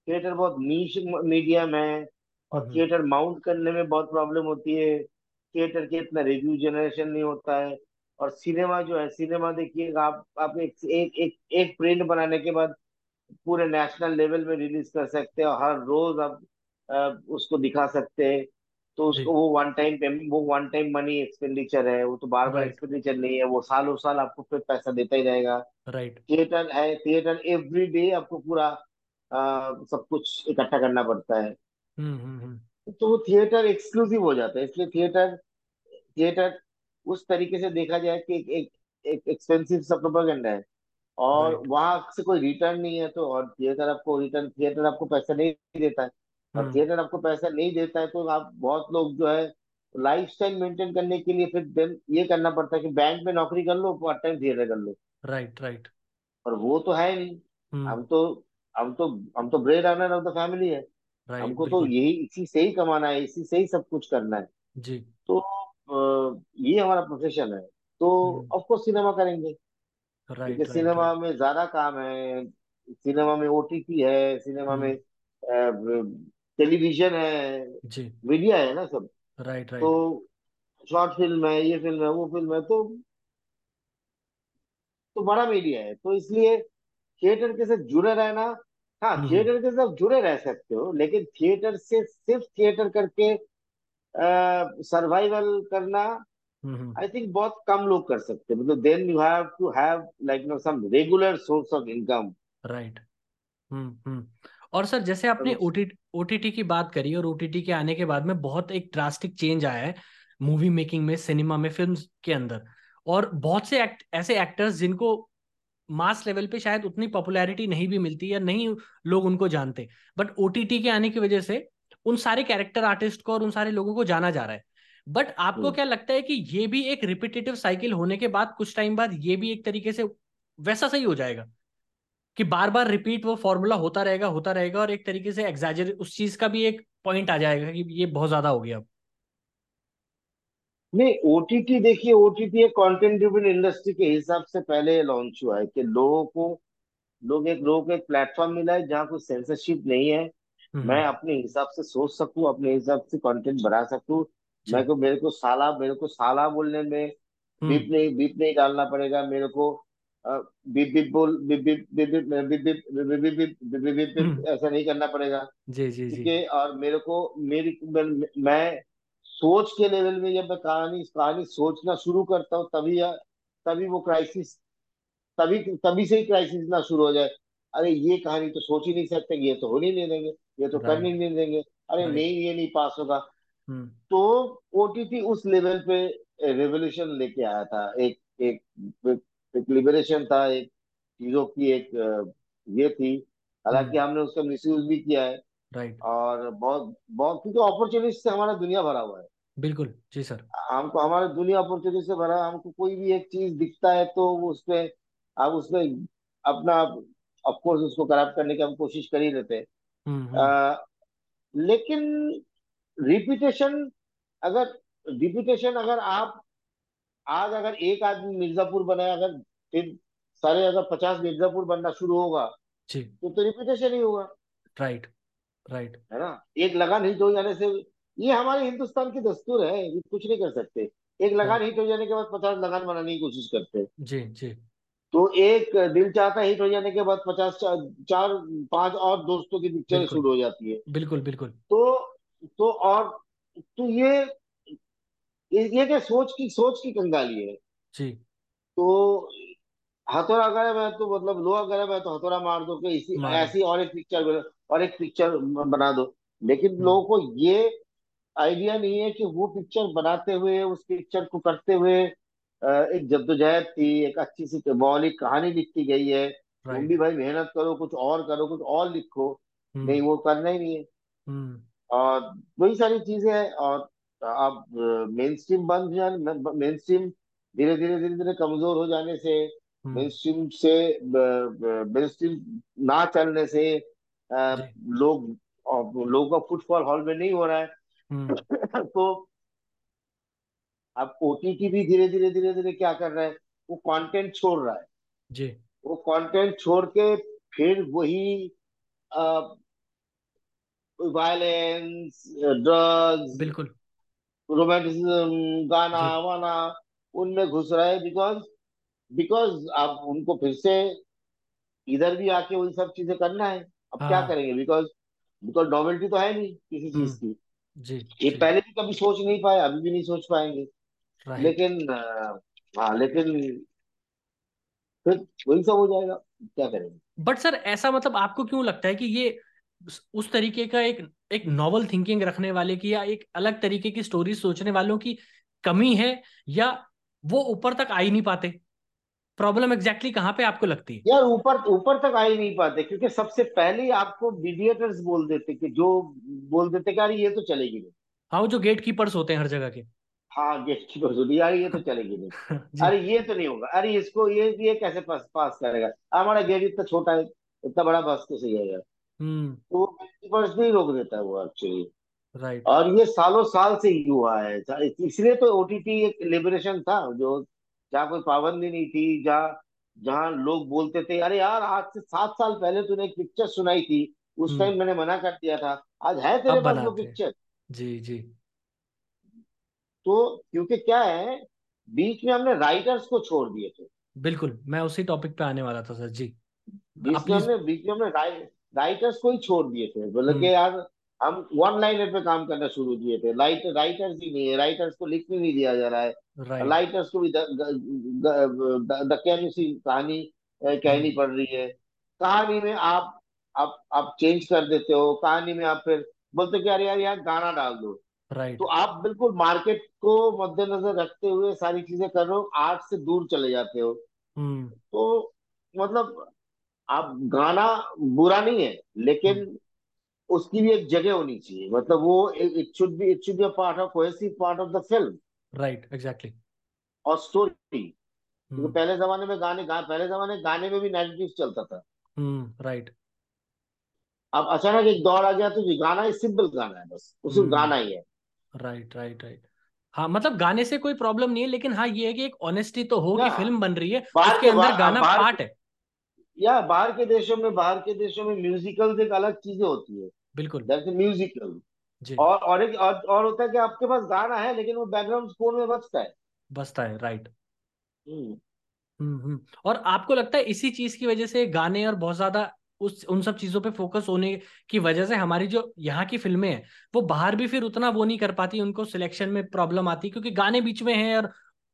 S2: थिएटर बहुत नीच मीडियम है और
S1: हम्म।
S2: थिएटर माउंट करने में बहुत प्रॉब्लम होती है। थिएटर के इतना रिव्यू जनरेशन नहीं होता है। और सिनेमा जो है सिनेमा देखिए आप आप एक एक एक, एक प्रिंट बनाने के बाद पूरे नेशनल लेवल में रिलीज़ कर सकते हैं और हर रोज आप उसको दिखा सकते हैं। तो उसको वो वन टाइम पेमेंट वो वन टाइम मनी एक्सपेंडिचर है वो तो बार बार एक्सपेंडिचर नहीं है वो सालों साल आपको फिर पैसा देता ही रहेगा।
S1: राइट
S2: थिएटर है थिएटर एवरी डे आपको पूरा अ, सब कुछ इकट्ठा करना पड़ता है।
S1: हम्म हम्म हम्म।
S2: तो वो थिएटर एक्सक्लूसिव हो जाता है इसलिए थिएटर थिएटर उस तरीके से देखा जाए कि एक एक, एक एक्सपेंसिव सा प्रोपेगेंडा है। और
S1: राइट
S2: वहाँ से कोई रिटर्न नहीं है तो और थिएटर आपको रिटर्न थिएटर आपको पैसा नहीं देता है। और
S1: हम्म।
S2: थिएटर आपको पैसा नहीं देता है तो आप बहुत लोग जो है लाइफ स्टाइल मेंटेन करने के लिए फिर then ये करना पड़ता है कि बैंक में नौकरी कर लो पार्ट टाइम थिएटर कर लो।
S1: राइट राइट
S2: और वो तो है नहीं।
S1: हम्म।
S2: हम तो हम तो हम तो bread earner of the family है।
S1: राइट
S2: हमको तो यही इसी से ही कमाना है इसी से ही सब कुछ करना है।
S1: जी।
S2: तो अ, ये हमारा प्रोफेशन है। तो
S1: हम्म।
S2: ऑफ़ कोर्स सिनेमा करेंगे। क्योंकि
S1: राइट राइट
S2: सिनेमा
S1: राइट
S2: में ज़्यादा काम है सिनेमा में ओटीटी है सिनेमा
S1: हम्म।
S2: में टेलीविज़न है
S1: जी।
S2: मीडिया है ना सब।
S1: राइट
S2: तो
S1: राइट
S2: शॉर्ट फ़िल्म है ये फ़िल्म है वो फ़िल्म है तो तो बड़ा मीडिया है। तो इसलिए थिएटर के साथ जुड़े रहना हाँ
S1: हम्म
S2: थिएटर के साथ जुड़े रह सकते हो लेकिन थिएटर से सिर्फ़ थिएटर करके सर्वाइवल करना
S1: हम्म हम्म।
S2: आई थिंक बहुत कम लोग कर सकते हैं। मतलब then you have to have like no some regular source of income
S1: right hmm hmm. और सर जैसे आपने ओटीटी ओटीटी की बात करी और ओटीटी के आने के बाद में बहुत एक ड्रास्टिक चेंज आया है मूवी मेकिंग में सिनेमा में फिल्म्स के अंदर। और बहुत से एक्ट ऐसे एक्टर्स जिनको मास लेवल पे शायद उतनी पॉपुलैरिटी नहीं भी मिलती या नहीं लोग उनको जानते। बट ओटीटी के आने की वजह से उन सारे कैरेक्टर आर्टिस्ट को और उन सारे लोगों को जाना जा रहा है। बट आपको क्या लगता है कि ये भी एक रिपीटेटिव साइकिल होने के बाद कुछ टाइम बाद ये भी एक तरीके से वैसा सही हो जाएगा? कि बार बार रिपीट वो फॉर्मूला होता रहेगा होता रहेगा और एक तरीके से एग्जैजर उस चीज़ का भी एक पॉइंट आ जाएगा कि ये बहुत ज़्यादा हो गया अब।
S2: नहीं ओटीटी देखिए ओटीटी एक कंटेंट ड्रिवन इंडस्ट्री के हिसाब से पहले लॉन्च हुआ है कि लोगों को लोग एक लोगों को एक प्लेटफॉर्म मिला है जहाँ कोई सेंसरशिप नहीं है मैं
S1: हम्म
S2: अपने हिसाब से सोच सकूँ अपने हिसाब से कंटेंट बना सकूँ मैं को मेरे को साला मेरे को साला बोलने में बीप
S1: हम्म
S2: नहीं बीप नहीं डालना पड़ेगा मेरे को अ, बीप बीप बोल beep beep beep beep beep beep beep beep beep beep
S1: हम्म
S2: ऐसा नहीं करना पड़ेगा
S1: जी जी जी
S2: है और मेरे को मेरी मैं सोच के लेवल में जब मैं कहानी कहानी सोचना शुरू करता हूँ तभी तभी वो क्राइसिस तभी तभी से ही क्राइसिस ना शुरू हो जाए। अरे ये कहानी तो सोच ही नहीं सकते ये तो होने नहीं देंगे ये तो करने ही नहीं देंगे। अरे नहीं ये नहीं पास होगा।
S1: हम्म
S2: तो ओटीटी उस लेवल पे रेवोल्यूशन लेके आया था। एक एक एक, एक लिबरेशन था एक चीज़ों की एक ये थी। हालाँकि
S1: हम्म
S2: हमने उसका मिसयूज भी किया है।
S1: राइट
S2: और बहुत बहुत क्योंकि अपॉर्चुनिटी से हमारा दुनिया भरा हुआ है।
S1: बिल्कुल जी सर।
S2: हमको हमारा दुनिया अपॉर्चुनिटी से भरा हमको कोई भी एक चीज़ दिखता है तो वो उसपे आप उसमें अपना ऑफ़ कोर्स उसको खराब करने की हम कोशिश कर ही लेते हैं।
S1: हम्म हम्म।
S2: लेकिन रिपीटेशन अगर रिपीटेशन अगर आप आज अगर एक आदमी मिर्जापुर बनाए अगर फिर सारे अगर पचास मिर्जापुर बनना शुरू होगा
S1: जी।
S2: तो तो रिपीटेशन ही होगा।
S1: Right right right.
S2: है ना? एक लगान हिट हो जाने से ये हमारे हिंदुस्तान की दस्तूर है ये कुछ नहीं कर सकते। एक लगान हिट हो जाने के बाद पचास लगान बनाने की कोशिश करते। हैं
S1: जी जी।
S2: तो एक दिल चाहता हिट हो जाने के बाद पचास चार पाँच और दोस्तों की पिक्चर शुरू हो जाती है।
S1: बिल्कुल बिल्कुल।
S2: तो तो और तो ये ये क्या सोच की सोच की कंगाली है।
S1: जी।
S2: तो हथौड़ा गरम है तो मतलब लोहा गरम है तो हथौड़ा मार दो कि इसी ऐसी और एक पिक्चर और एक पिक्चर बना दो। लेकिन
S1: हम्म।
S2: लोगों को ये आइडिया नहीं है कि वो पिक्चर बनाते हुए उस पिक्चर को करते हुए एक जद्दोजहद थी एक अच्छी सी मौलिक कहानी लिखी गई है। तुम भी भाई मेहनत करो कुछ और करो कुछ और लिखो। नहीं
S1: हम्म
S2: वो करना ही नहीं है।
S1: हम्म।
S2: और वही सारी चीज़ें हैं और अब मेन स्ट्रीम बंद मेन स्ट्रीम धीरे धीरे धीरे धीरे कमज़ोर हो जाने से मेन
S1: हम्म।
S2: स्ट्रीम से मेन स्ट्रीम ना चलने से लोग लोगों का फुटफॉल हॉल में नहीं हो रहा है।
S1: हम्म।
S2: तो अब ओटीटी भी धीरे धीरे धीरे धीरे क्या कर रहा है? वो कंटेंट छोड़ रहा है।
S1: जी।
S2: वो कंटेंट छोड़ के फिर वही वायलेंस ड्रग्स
S1: बिल्कुल।
S2: रोमांटिसिज्म गाना वाना उनमें घुस रहा है बिकॉज़ बिकॉज़ अब उनको फिर से इधर भी आके वही सब चीज़ें करना है। अब
S1: हाँ।
S2: क्या करेंगे? बिकॉज़ बिकॉज़ नॉवेल्टी तो है नहीं किसी चीज़
S1: हम्म।
S2: की।
S1: जी
S2: ये
S1: जी।
S2: पहले भी कभी सोच नहीं पाए अभी भी नहीं सोच पाएँगे। लेकिन हाँ लेकिन फिर वही सब हो जाएगा। क्या करेंगे?
S1: बट सर ऐसा मतलब आपको क्यों लगता है कि ये उस उस तरीके का एक एक नॉवल थिंकिंग रखने वाले की या एक अलग तरीके की स्टोरी सोचने वालों की कमी है या वो ऊपर तक आ ही नहीं पाते? प्रॉब्लम एग्जैक्टली कहाँ पे आपको लगती है?
S2: यार ऊपर ऊपर तक आ ही नहीं पाते क्योंकि सबसे पहले आपको मीडिएटर्स बोल देते कि जो बोल देते कि अरे ये तो चलेगी नहीं।
S1: हाँ जो गेट कीपर्स होते हैं हर जगह के।
S2: हाँ गेट की बसूली यार ये तो चलेगी नहीं। अरे ये तो नहीं होगा अरे इसको ये ये कैसे पास पास करेगा? हमारा गेट इतना छोटा है इतना बड़ा बस तो सही है यार।
S1: हम्म।
S2: तो वो गेटकीपर्स नहीं रोक देता है वो एक्चुअली
S1: राइट
S2: और ये सालों साल से ही हुआ है इसलिए तो ओटीटी एक लिबरेशन था जो जहाँ कोई पाबंदी नहीं थी जहाँ जहाँ लोग बोलते थे अरे यार आज से सात साल पहले तूने एक पिक्चर सुनाई थी। उस
S1: हम्म।
S2: टाइम मैंने मना कर दिया था। आज है तेरे
S1: अब
S2: पास वो
S1: बनाते हैं
S2: पिक्चर
S1: जी जी।
S2: तो क्योंकि क्या है बीच में हमने राइटर्स को छोड़ दिए थे।
S1: बिल्कुल मैं उसी टॉपिक पे आने वाला था सर। जी। आप
S2: बीच में
S1: प्लीज़
S2: हमने बीच में हमने राइ, राइटर्स को ही छोड़ दिए थे। बोले कि
S1: हम्म
S2: यार हम वन लाइनर पे काम करना शुरू किए थे। लाइट राइटर्स ही नहीं है। राइटर्स को लिखने नहीं दिया जा रहा है।
S1: राइट
S2: राइटर्स को भी दकियानुसी सी कहानी कहनी
S1: हम्म
S2: पड़ रही है। कहानी में आप आप आप चेंज कर देते हो। कहानी में आप फिर बोलते कि अरे यार यार गाना डाल दो। तो आप बिल्कुल मार्केट को मद्देनजर रखते हुए सारी चीज़ें कर रहे हो आर्ट से दूर चले जाते हो।
S1: हम्म
S2: तो मतलब आप गाना बुरा नहीं है लेकिन उसकी भी एक जगह होनी चाहिए। मतलब वो it should be it should be a part of cohesive part of the film
S1: right exactly
S2: और स्टोरी क्योंकि पहले जमाने में गाने गा, पहले जमाने में गाने में भी नेगेटिव चलता था।
S1: हम्म राइट
S2: अब अचानक एक दौर आ गया तो ये गाना ही सिंपल गाना है बस। वो सिर्फ़
S1: हम्म
S2: गाना ही है।
S1: राइट राइट राइट हाँ मतलब गाने से कोई प्रॉब्लम नहीं है लेकिन हाँ ये है कि एक ऑनेस्टी तो हो कि फ़िल्म बन रही है उसके अंदर गाना पार्ट है।
S2: या बाहर के देशों में बाहर के देशों में म्यूजिकल एक अलग चीज़ें होती है।
S1: बिल्कुल।
S2: म्यूजिकल और और एक और, और होता है कि आपके पास गाना है लेकिन वो बैकग्राउंड स्कोर में बजता है।
S1: बसता है राइट
S2: हम्म।
S1: हम्म हम्म। और आपको लगता है इसी चीज़ की वजह से गाने और बहुत ज़्यादा उस उन सब चीज़ों पे फोकस होने की वजह से हमारी जो यहाँ की फ़िल्में हैं वो बाहर भी फिर उतना वो नहीं कर पाती उनको सिलेक्शन में प्रॉब्लम आती क्योंकि गाने बीच में हैं और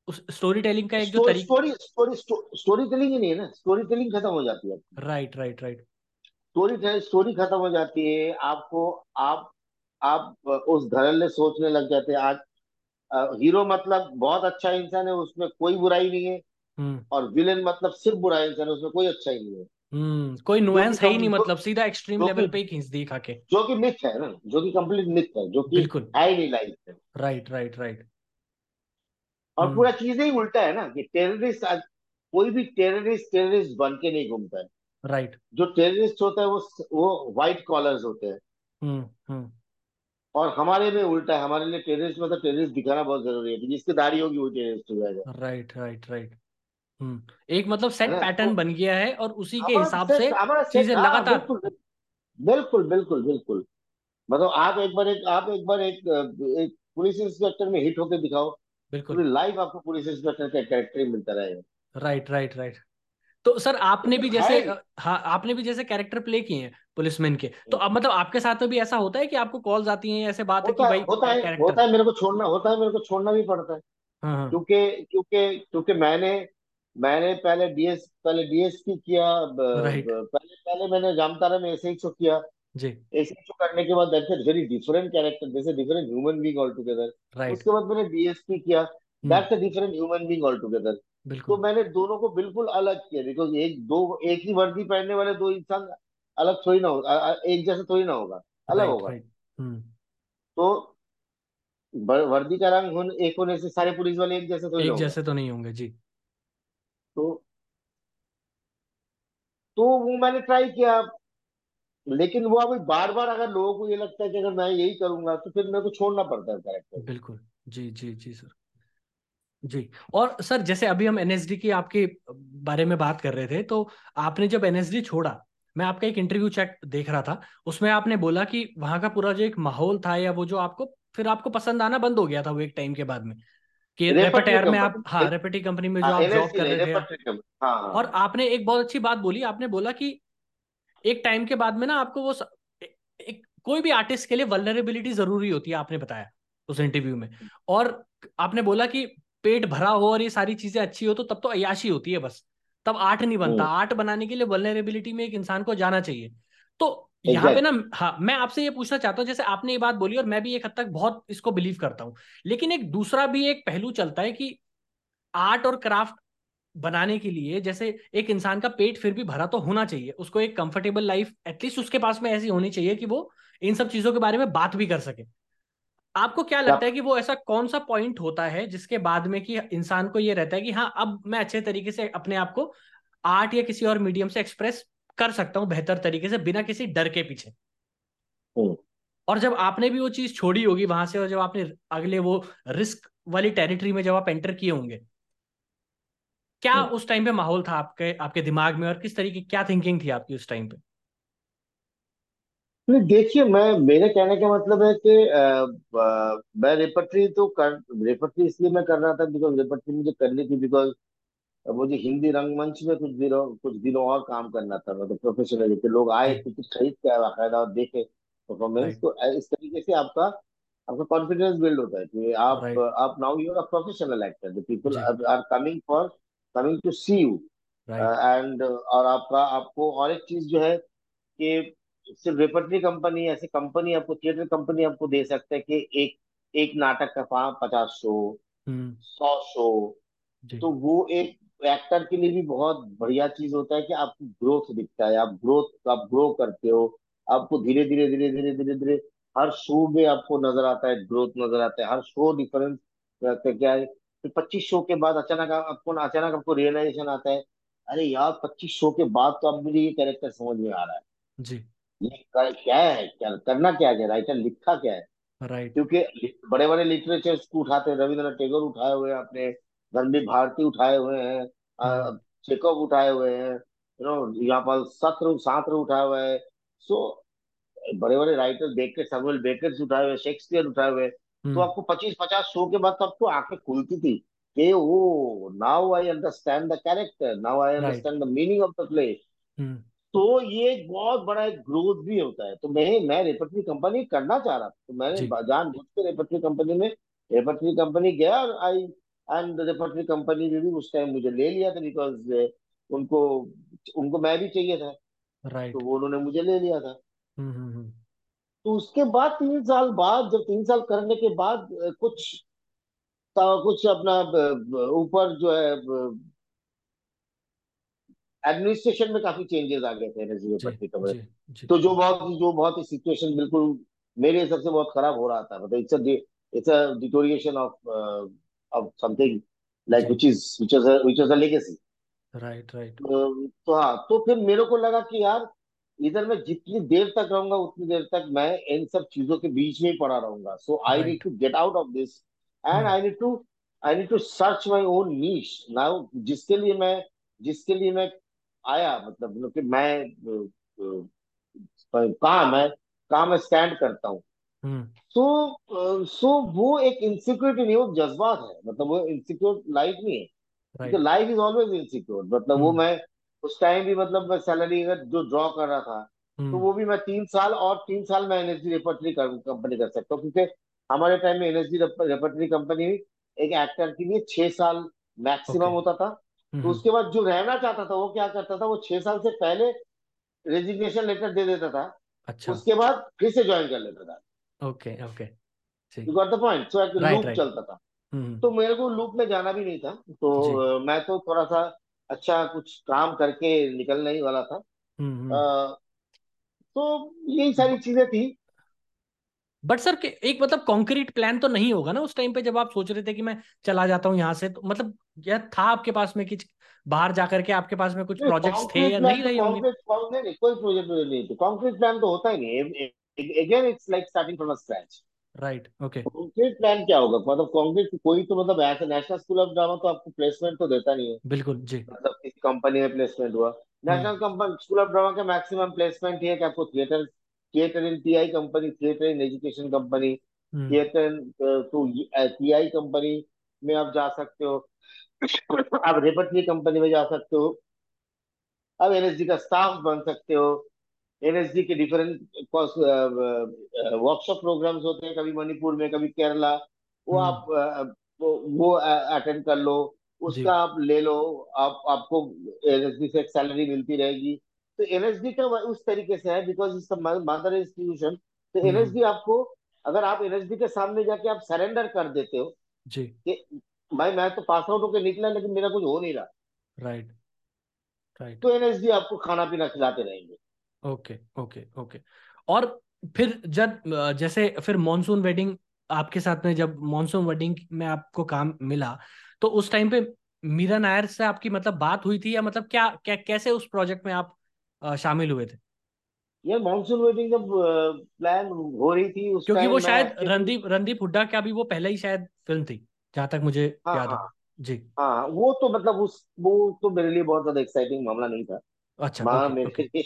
S1: स्टोरी टेलिंग का एक जो तरीका
S2: स्टोरी स्टोरी स्टोरी टेलिंग ही नहीं है ना? स्टोरी टेलिंग खत्म हो जाती है
S1: right right right
S2: story story खत्म हो जाती है। आपको आप आप उस धड़ल्ले सोचने लग जाते हैं। आज हीरो मतलब बहुत अच्छा इंसान है उसमें कोई बुराई नहीं है।
S1: हम्म।
S2: और विलेन मतलब सिर्फ़ बुरा इंसान है उसमें कोई अच्छा ही नहीं है।
S1: हम्म कोई नुएंस है ही नहीं मतलब सीधा एक्सट्रीम लेवल पे ही खींच दी खा के
S2: जो कि मिथ है ना जो कि कंप्लीट मिथ है जो कि
S1: बिल्कुल।
S2: है ही नहीं लाइफ में।
S1: राइट राइट राइट
S2: और
S1: हम्म।
S2: पूरा चीज़ें ही उल्टा है ना कि टेररिस्ट आज कोई भी टेररिस्ट टेररिस्ट बन के नहीं घूमता है।
S1: राइट
S2: जो टेररिस्ट होता है वो वो व्हाइट कॉलर्स होते हैं।
S1: Hmm hmm.
S2: और हमारे में उल्टा है हमारे लिए टेररिस्ट मतलब टेररिस्ट दिखाना बहुत ज़रूरी है जिसकी दाढ़ी होगी वो टेररिस्ट हो जाएगा।
S1: राइट राइट राइट एक मतलब सेट पैटर्न
S2: तो
S1: बन गया है और उसी के हिसाब से चीज़ें
S2: हाँ
S1: लगातार
S2: बिल्कुल बिल्कुल बिल्कुल बिल्कुल। मतलब आप एक बार एक आप एक बार एक एक पुलिस इंस्पेक्टर में हिट होकर दिखाओ
S1: बिल्कुल।
S2: पूरी लाइफ आपको पुलिस इंस्पेक्टर का कैरेक्टर ही मिलता रहेगा।
S1: राइट राइट राइट तो सर आपने भी जैसे हाँ आपने भी जैसे कैरेक्टर प्ले किए हैं पुलिसमैन के तो अब मतलब आपके साथ में भी ऐसा होता है कि आपको कॉल्स आती हैं ऐसे बात है कि भाई
S2: होता है
S1: कैरेक्टर
S2: होता है मेरे को छोड़ना होता है मेरे को छोड़ना भी पड़ता है।
S1: हाँ हाँ।
S2: क्योंकि क्योंकि क्योंकि मैंने मैंने पहले डीएस पहले डीएसपी किया पहले पहले मैंने जामतारा में एस एच ओ किया।
S1: जी।
S2: एच करने के बाद वेरी डिफरेंट कैरेक्टर जैसे different human being all together उसके बाद मैंने डीएसपी किया। That's a different human being all together तो मैंने दोनों को बिल्कुल अलग किया। बिकॉज़ एक दो एक ही वर्दी पहनने वाले दो इंसान अलग थोड़ी ना होगा एक जैसा थोड़ी ना होगा। अलग होगा।
S1: हम्म।
S2: तो वर्दी का रंग होने एक होने से सारे पुलिस वाले एक जैसे थोड़ी
S1: एक जैसे तो नहीं होंगे जी।
S2: तो तो वो मैंने ट्राई किया। लेकिन वो अभी बार बार अगर लोगों को ये लगता है कि अगर मैं यही करूँगा तो फिर मेरे को छोड़ना पड़ता है कैरेक्टर
S1: बिल्कुल। जी जी जी सर। जी और सर जैसे अभी हम एनएसडी की आपके बारे में बात कर रहे थे तो आपने जब एनएसडी छोड़ा मैं आपका एक इंटरव्यू चेक देख रहा था उसमें आपने बोला कि वहाँ का पूरा जो एक माहौल था या वो जो आपको फिर आपको पसंद आना बंद हो गया था वो एक टाइम के बाद में कि रेपटेयर में आप हाँ रेपटी कंपनी में जो हाँ, आप जॉब कर रहे थे हाँ, हाँ, और आपने एक बहुत अच्छी बात बोली आपने बोला कि एक टाइम के बाद में ना आपको वो एक कोई भी आर्टिस्ट के लिए वल्नरेबिलिटी ज़रूरी होती है आपने बताया उस इंटरव्यू में। और आपने बोला कि पेट भरा हो और ये सारी चीज़ें अच्छी हो तो तब तो अयाशी होती है बस। तब आर्ट नहीं बनता। Art hmm. बनाने के लिए वल्नरेबिलिटी में एक इंसान को जाना चाहिए। तो यहाँ पे ना हाँ मैं आपसे ये पूछना चाहता हूँ जैसे आपने ये बात बोली और मैं भी एक हद तक बहुत इसको बिलीव करता हूँ। लेकिन एक दूसरा भी एक पहलू चलता है कि आर्ट और क्राफ्ट बनाने के लिए जैसे एक इंसान का पेट फिर भी भरा तो होना चाहिए। उसको एक कंफर्टेबल लाइफ एटलीस्ट उसके पास में ऐसी होनी चाहिए कि वो इन सब चीज़ों के बारे में बात भी कर सके। आपको क्या लगता है कि वो ऐसा कौन सा पॉइंट होता है जिसके बाद में कि इंसान को ये रहता है कि हाँ अब मैं अच्छे तरीके से अपने आप को आर्ट या किसी और मीडियम से एक्सप्रेस कर सकता हूँ बेहतर तरीके से बिना किसी डर के पीछे? हम्म। और जब आपने भी वो चीज़ छोड़ी होगी वहाँ से और जब आपने अगले वो रिस्क वाली टेरिटरी में जब आप एंटर किए होंगे क्या हम्म। उस टाइम पे माहौल था आपके आपके दिमाग में और किस तरीके क्या थिंकिंग थी आपकी उस टाइम पे?
S2: नहीं देखिए मैं मेरे कहने का मतलब है कि मैं रेपट्री तो कर रेपट्री इसलिए मैं कर रहा था बिकॉज़ रेपट्री मुझे करनी थी बिकॉज़ मुझे हिंदी रंगमंच में कुछ दिनों कुछ दिनों और काम करना था। मतलब तो प्रोफेशनली के लोग आए टिकट खरीद के बाकायदा और देखे परफॉर्मेंस तो इस तरीके से आपका आपका कॉन्फिडेंस बिल्ड होता है कि आप आप now you are professional actor the people are coming for coming to see you and और आपका आपको और एक चीज़ जो है कि सिर्फ़ रेपर्टरी कंपनी ऐसी कंपनी आपको थिएटर कंपनी आपको दे सकते हैं कि एक एक नाटक का पचास शो हम्म। सौ शो तो वो एक एक्टर के लिए भी बहुत बढ़िया चीज़ होता है कि आपको ग्रोथ दिखता है आप ग्रोथ आप ग्रो करते हो आपको धीरे धीरे धीरे धीरे धीरे धीरे हर शो में आपको नज़र आता है ग्रोथ नज़र आता है हर शो डिफरेंस क्या है? फिर पच्चीस शो के बाद अचानक आपको अचानक आपको रियलाइजेशन आता है। अरे यार पच्चीस शो के बाद तो अब मुझे ये कैरेक्टर समझ में आ रहा है।
S1: जी।
S2: ये कर, क्या है क्या करना क्या है? राइटर लिखा क्या है?
S1: राइट
S2: क्योंकि बड़े बड़े लिटरेचर को उठाते हैं। रविंद्रनाथ टैगोर उठाए हुए हैं अपने रणबीर भारती उठाए हुए हैं चेकअप हम्म। उठाए हुए हैं यू नो यहाँ पर सत्र सात्र उठाए हुए हैं। सो बड़े बड़े राइटर बेकर सैमुअल बेकर उठाए हुए शेक्सपियर उठाए हुए तो हम्म। आपको पच्चीस पचास शो के बाद तो आपको आँखें खुलती थी कि वो now I understand the character now I understand the meaning of the play तो ये एक बहुत बड़ा एक ग्रोथ भी होता है। तो मैं मैं रेपटरी कंपनी करना चाह रहा था। तो मैंने जान बुझ के रेपटरी कंपनी में रेपटरी कंपनी गया और आई एंड रेपटरी कंपनी ने भी उस टाइम मुझे ले लिया था बिकॉज़ उनको उनको मैं भी चाहिए था।
S1: राइट
S2: तो वो उन्होंने मुझे ले लिया था।
S1: हम्म, हम्म।
S2: तो उसके बाद तीन साल बाद जब तीन साल करने के बाद कुछ कुछ अपना ऊपर जो है एडमिनिस्ट्रेशन में काफ़ी चेंजेस आ गए थे एनर्जी पट्टी कमरे तो जो बहुत जो बहुत ही सिचुएशन बिल्कुल मेरे हिसाब से बहुत खराब हो रहा था। मतलब it's it's a deterioration of of something like which is which is which is a legacy
S1: right right
S2: तो हाँ तो फिर मेरे को लगा कि यार इधर मैं जितनी देर तक रहूँगा उतनी देर तक मैं इन सब चीज़ों के बीच में ही पड़ा रहूँगा। So I need to get out of this and I need to I need to search my own niche now जिसके लिए मैं जिसके लिए मैं आया मतलब कि मैं कहा मैं कहा मैं स्टैंड करता हूँ। सो हम्म। सो वो एक इनसिक्योरिटी नहीं वो जज्बात है। मतलब वो इनसिक्योर लाइफ नहीं है। लाइफ इज़ ऑलवेज इनसिक्योर मतलब वो हम्म। मैं उस टाइम भी मतलब मैं सैलरी अगर जो ड्रॉ कर रहा था तो हम्म। वो भी मैं तीन साल और तीन साल में एनएसडी रेपर्टरी कंपनी कर सकता हूँ। क्योंकि हमारे टाइम में एनएसडी रेपर्टरी कंपनी एक एक्टर के लिए छह साल मैक्सिमम okay. होता था। तो उसके बाद जो रहना चाहता था वो क्या करता था? वो छह साल से पहले रेजिग्नेशन लेटर दे देता था। अच्छा। उसके बाद फिर से ज्वाइन कर लेता था।
S1: Okay okay
S2: you got the point so एक लूप चलता था। हम्म। तो मेरे को लूप में जाना भी नहीं था। तो मैं तो थोड़ा सा अच्छा कुछ काम करके निकलने ही वाला था। हम्म, हम्म। तो यही सारी चीज़ें थी।
S1: बट सर एक मतलब कॉन्क्रीट प्लान तो नहीं होगा ना उस टाइम पे जब आप सोच रहे थे कि मैं चला जाता हूँ यहाँ से? तो मतलब यह था आपके पास में कि बाहर जाकर के आपके पास में कुछ प्रोजेक्ट्स थे या नहीं रहे होंगे?
S2: नहीं कोई प्रोजेक्ट नहीं कॉन्क्रीट प्लान तो होता ही नहीं। Again it's like starting from scratch
S1: right okay
S2: concrete plan क्या होगा? मतलब कॉन्क्रीट कोई तो मतलब ऐसा नेशनल स्कूल ऑफ़ ड्रामा तो आपको प्लेसमेंट तो देता नहीं है।
S1: बिल्कुल जी।
S2: मतलब किसी कंपनी में प्लेसमेंट हुआ। National company school of drama का मैक्सिमम प्लेसमेंट ही है कि आपको theatre theatre in TI company theatre in education company theatre to TI company में आप जा सकते हो। आप रेपटरी कंपनी में जा सकते हो। आप एनएसडी का स्टाफ बन सकते हो। एनएसडी के डिफरेंट वर्कशॉप प्रोग्राम्स होते हैं कभी मणिपुर में कभी केरला। वो
S1: हम्म।
S2: आप वो वो अटेंड कर लो। उसका आप ले लो। आप आपको एनएसडी से एक सैलरी मिलती रहेगी। तो एनएसडी का उस तरीके से है बिकॉज़ इट्स मदर इंस्टीट्यूशन तो
S1: हम्म। हम्म,
S2: एनएसडी आपको अगर आप एनएसडी के सामने जाके आप सरेंडर कर देते हो
S1: जी।
S2: कि भाई मैं तो पास आउट होकर निकला लेकिन मेरा कुछ हो नहीं रहा।
S1: राइट राइट
S2: तो एनएसडी आपको खाना पीना खिलाते रहेंगे।
S1: Okay okay okay. और फिर जब जैसे फिर मॉनसून वेडिंग आपके साथ में जब मॉनसून वेडिंग में आपको काम मिला तो उस टाइम पे मीरा नायर से आपकी मतलब बात हुई थी या मतलब क्या क्या कैसे उस प्रोजेक्ट में आप शामिल हुए थे?
S2: ये मानसून वेडिंग जब प्लान हो रही थी उस
S1: क्योंकि वो शायद रणदीप रणदीप हुड्डा का भी वो पहले ही शायद फ़िल्म थी जहाँ तक मुझे
S2: हाँ
S1: याद है।
S2: हाँ।
S1: जी।
S2: हाँ वो तो मतलब उस वो तो मेरे लिए बहुत ज़्यादा एक्साइटिंग मामला नहीं था।
S1: अच्छा ओके
S2: मेरे
S1: ओके।
S2: लिए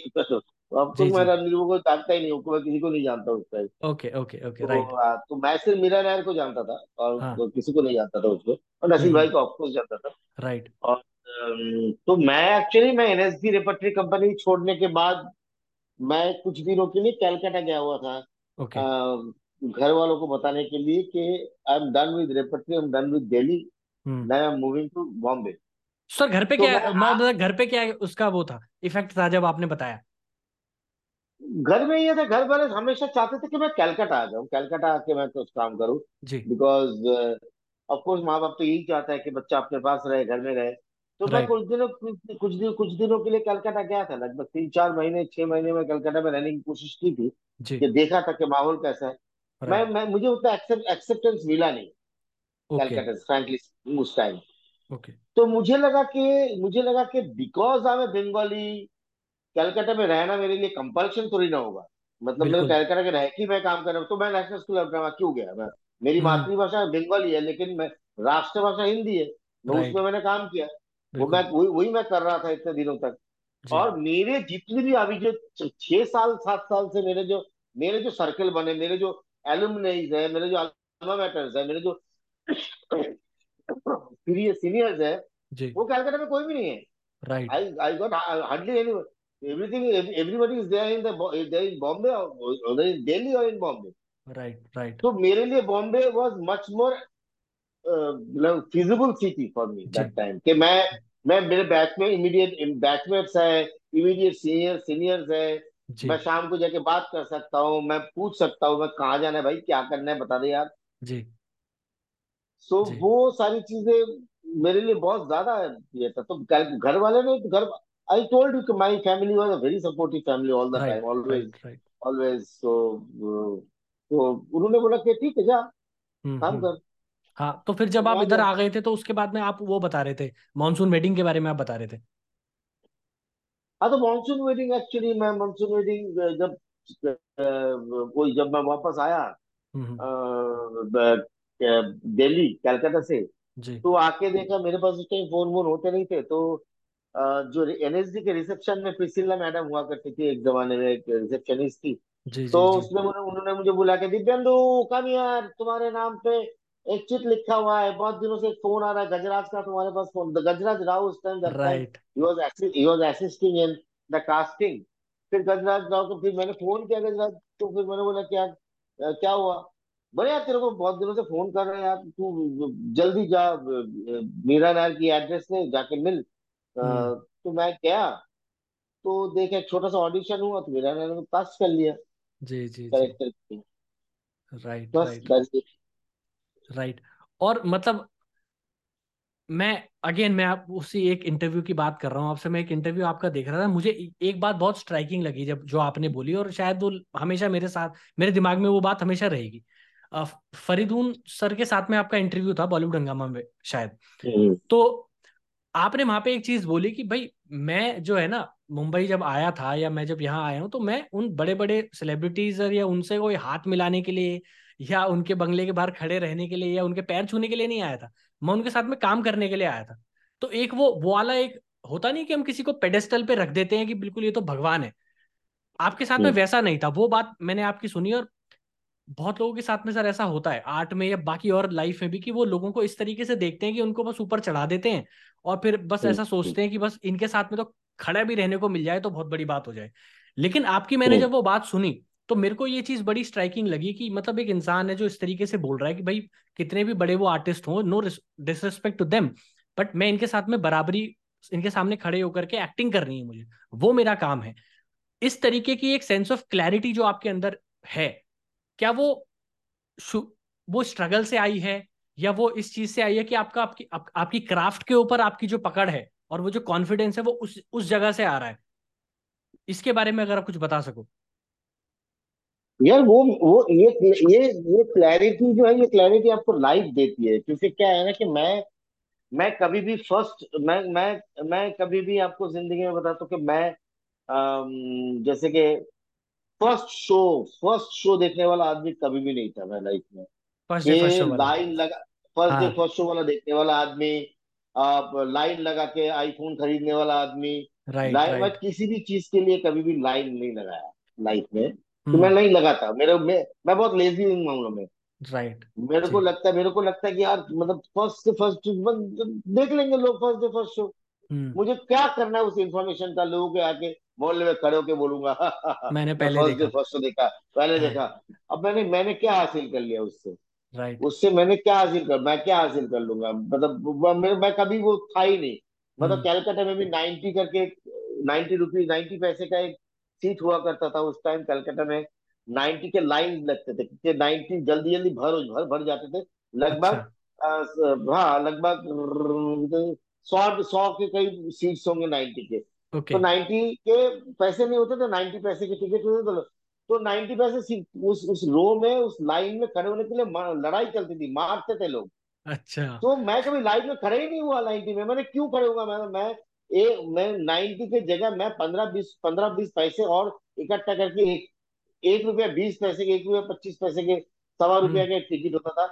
S2: तो, अब तो
S1: जी
S2: मैं
S1: जी।
S2: रणवीर को जानता ही नहीं हूँ मैं किसी को नहीं जानता उस टाइम
S1: ओके ओके ओके
S2: तो
S1: राइट।
S2: आ, तो मैं सिर्फ़ मीरा नायर को जानता था और
S1: हाँ।
S2: तो किसी को नहीं जानता था उसको और
S1: हम्म।
S2: नसीर भाई
S1: हम्म
S2: को ऑफकोर्स जानता था।
S1: राइट।
S2: और तो मैं एक्चुअली मैं एनएसडी रेपटरी कंपनी छोड़ने के बाद मैं कुछ दिनों के लिए कैलकाटा गया हुआ था।
S1: ओके।
S2: अ, घर वालों को बताने के लिए कि I am done with repertory I am done with Delhi
S1: hmm.
S2: Now I am moving to Bombay
S1: sir घर पे
S2: तो
S1: क्या
S2: मैं
S1: मैं मतलब घर पे क्या उसका वो था इफ़ेक्ट था जब आपने बताया?
S2: घर में ये था घर वाले हमेशा चाहते थे कि मैं कलकत्ता आ जाऊँ कलकत्ता आके मैं कुछ काम करूँ।
S1: जी।
S2: बिकॉज़ ऑफ़ कोर्स माँ बाप तो यही चाहता है कि बच्चा अपने पास रहे घर में रहे। तो मैं
S1: राइट
S2: कुछ दिनों कुछ दिन कुछ दिनों के लिए कलकत्ता गया था। लगभग तीन चार महीने छह महीने में कलकत्ता में रहने की कोशिश की थी
S1: जी।
S2: कि देखा था कि माहौल कैसा है। मैं
S1: राइट
S2: मैं मुझे उतना एक्सेप्टेंस मिला नहीं
S1: ओके
S2: कलकत्ता फ्रैंकली उस टाइम
S1: ओके
S2: तो मुझे लगा कि मुझे लगा कि because I am Bengali Calcutta में रहना मेरे लिए कंपल्शन थोड़ी ना होगा। मतलब
S1: बिल्कुल।
S2: कलकत्ता के रह के मैं काम कर रहा हूँ तो मैं नेशनल स्कूल ऑफ़ ड्रामा क्यों गया? मैं मेरी
S1: हम्म।
S2: मातृभाषा बंगाली है लेकिन मैं राष्ट्रभाषा हिंदी है। मैं उसमें मैंने काम किया। वो मैं वही वही मैं कर रहा था इतने दिनों तक। और मेरे जितने भी अभी जो छह साल सात साल से मेरे जो मेरे जो सर्कल बने मेरे जो एलुमनाइज है मेरे जो अल्मा मैटर्स है मेरे जो सीनियर्स है वो कलकत्ता में कोई भी नहीं है।
S1: Right
S2: I got uh, hardly any everything everybody is there in the there in Bombay or, in Delhi or in Bombay.
S1: Right right
S2: तो मेरे लिए Bombay was much more feasible city for me
S1: ji.
S2: That time कि मैं मैं मेरे batch में immediate batchmates है immediate senior seniors है। मैं शाम को जाके बात कर सकता हूँ मैं पूछ सकता हूँ मैं कहाँ जाना है भाई क्या करना है बता दे यार।
S1: जी।
S2: सो
S1: जी।
S2: वो सारी चीज़ें मेरे लिए बहुत ज़्यादा ये था। तो घर वाले ने घर टोल्ड यू कि my family was a very supportive family all the time
S1: right
S2: always
S1: right right
S2: always so तो उन्होंने बोला कि ठीक है जा
S1: हम्म
S2: काम
S1: हम्म।
S2: कर।
S1: हाँ तो फिर जब आप इधर आ गए थे तो उसके बाद में आप वो बता रहे थे मॉनसून वेडिंग के बारे में आप बता रहे थे।
S2: हाँ तो मानसून वेडिंग एक्चुअली मैं मानसून वेडिंग जब कोई जब मैं वापस आया
S1: हम्म
S2: दिल्ली कलकत्ता से तो आके देखा मेरे पास उस टाइम फ़ोन वोन होते नहीं थे तो जो एनएसडी के रिसेप्शन में प्रिसिल्ला मैडम हुआ करती थी एक जमाने में एक रिसेप्शनिस्ट थी।
S1: जी
S2: तो
S1: जी। जी
S2: उसने मुझे उन्होंने मुझे बुला के दिव्यंदु कम यार तुम्हारे नाम पे एक चिट लिखा हुआ है बहुत दिनों से फ़ोन आ रहा है गजराज का तुम्हारे पास फ़ोन गजराज राव उस टाइम
S1: राइट
S2: ही was he was assisting in the casting फिर गजराज राव को फिर मैंने फ़ोन किया गजराज तो फिर मैंने बोला क्या क्या हुआ? बोले यार तेरे को बहुत दिनों से फ़ोन कर रहे हैं यार तू जल्दी जा मीरा नायर की एड्रेस ले जाके मिल तो मैं गया तो देखा एक छोटा सा ऑडिशन हुआ तो मीरा नायर ने पास कर लिया।
S1: जी जी जी।
S2: करेक्टर
S1: राइट
S2: बस
S1: राइट
S2: दैट्स इट
S1: राइट और मतलब मैं अगेन मैं आप उसी एक इंटरव्यू की बात कर रहा हूँ आपसे मैं एक इंटरव्यू आपका देख रहा था मुझे एक बात बहुत स्ट्राइकिंग लगी जब जो आपने बोली और शायद वो हमेशा मेरे साथ मेरे दिमाग में वो बात हमेशा रहेगी। अ, फरीदून सर के साथ में आपका इंटरव्यू था बॉलीवुड हंगामा में शायद।
S2: हम्म।
S1: तो आपने वहाँ पे एक चीज़ बोली कि भाई मैं जो है ना मुंबई जब आया था या मैं जब यहाँ आया हूँ तो मैं उन बड़े बड़े सेलिब्रिटीज या उनसे कोई हाथ मिलाने के लिए या उनके बंगले के बाहर खड़े रहने के लिए या उनके पैर छूने के लिए नहीं आया था। मैं उनके साथ में काम करने के लिए आया था। तो एक वो वो वाला एक होता नहीं कि हम किसी को पेडेस्टल पे रख देते हैं कि बिल्कुल ये तो भगवान है। आपके साथ में
S2: हम्म,
S1: वैसा नहीं था। वो बात मैंने आपकी सुनी और बहुत लोगों के साथ में सर ऐसा होता है आर्ट में या बाकी और लाइफ में भी कि वो लोगों को इस तरीके से देखते हैं कि उनको बस ऊपर चढ़ा देते हैं और फिर बस ऐसा सोचते हैं कि बस इनके साथ में तो खड़ा भी रहने को मिल जाए तो बहुत बड़ी बात हो जाए। लेकिन आपकी मैंने जब वो बात सुनी तो मेरे को ये चीज़ बड़ी स्ट्राइकिंग लगी कि मतलब एक इंसान है जो इस तरीके से बोल रहा है कि भाई कितने भी बड़े वो आर्टिस्ट हो no disrespect to them but मैं इनके साथ में बराबरी इनके सामने खड़े होकर के एक्टिंग करनी है मुझे। वो मेरा काम है। इस तरीके की एक सेंस ऑफ़ क्लैरिटी जो आपके अंदर है क्या वो वो स्ट्रगल से आई है या वो इस चीज़ से आई है कि आपका आपकी आप, आपकी क्राफ्ट के ऊपर आपकी जो पकड़ है और वो जो कॉन्फिडेंस है वो उस उस जगह से आ रहा है? इसके बारे में अगर आप कुछ बता सको।
S2: यार वो वो ये ये ये क्लैरिटी जो है ये क्लैरिटी आपको लाइफ देती है क्योंकि क्या है ना कि मैं मैं कभी भी फ़र्स्ट मैं मैं मैं कभी भी आपको ज़िंदगी में बताता हूँ कि मैं अम, जैसे कि फ़र्स्ट शो फ़र्स्ट शो देखने वाला आदमी कभी भी नहीं था मैं लाइफ में।
S1: फ़र्स्ट डे फ़र्स्ट शो वाला।
S2: लाइन लगा फ़र्स्ट डे
S1: हाँ।
S2: फ़र्स्ट शो वाला देखने वाला आदमी आप लाइन लगा के आईफोन खरीदने वाला आदमी।
S1: राइट
S2: लाइन मैं किसी भी चीज़ के लिए कभी भी लाइन नहीं लगाया लाइफ में। तो मैं
S1: हम्म
S2: नहीं लगाता। मेरे मैं, मैं बहुत लेजी हूँ मामलों में।
S1: राइट
S2: मेरे को लगता है मेरे को लगता है कि यार मतलब फ़र्स्ट से फ़र्स्ट देख लेंगे लोग first day first show
S1: hmm.
S2: मुझे क्या करना है उस इन्फॉर्मेशन का लोगों के आके मोहल्ले में खड़े होके बोलूँगा।
S1: मैंने पहले
S2: फ़र्स्ट
S1: देखा।
S2: फ़र्स्ट देखा पहले
S1: हाँ।
S2: देखा। अब मैंने मैंने क्या हासिल कर लिया उससे?
S1: राइट
S2: उससे मैंने क्या हासिल कर मैं क्या हासिल कर लूँगा? मतलब मैं, मैं कभी वो था ही नहीं। मतलब
S1: हम्म।
S2: कैलकाटा में भी नाइन्टी करके नाइन्टी रुपीज़ नाइन्टी पैसे का एक सीट हुआ करता था उस टाइम कलकत्ता में। नाइन्टी के लाइन लगते थे क्योंकि नाइन्टी जल्दी जल्दी भर भर भर जाते थे।
S1: अच्छा।
S2: लगभग हाँ लगभग सौ सौ के करीब सीट्स होंगे नाइन्टी के।
S1: ओके।
S2: तो नाइन्टी के पैसे नहीं होते थे नाइन्टी पैसे के टिकट होते थे तो नाइन्टी पैसे उस उस रो में उस लाइन में खड़े होने के लिए लड़ाई चलती थी मारते थे लोग।
S1: अच्छा।
S2: तो मैं कभी लाइन में खड़े ही नहीं हुआ नाइन्टी में। मैंने क्यों खड़े हुआ मैं मैं ए, मैं नाइन्टी की जगह मैं पंद्रह बीस पंद्रह बीस पैसे और इकट्ठा करके एक एक रुपया बीस पैसे के एक रुपया पच्चीस पैसे के सवा रुपया
S1: हम्म।
S2: का टिकट होता था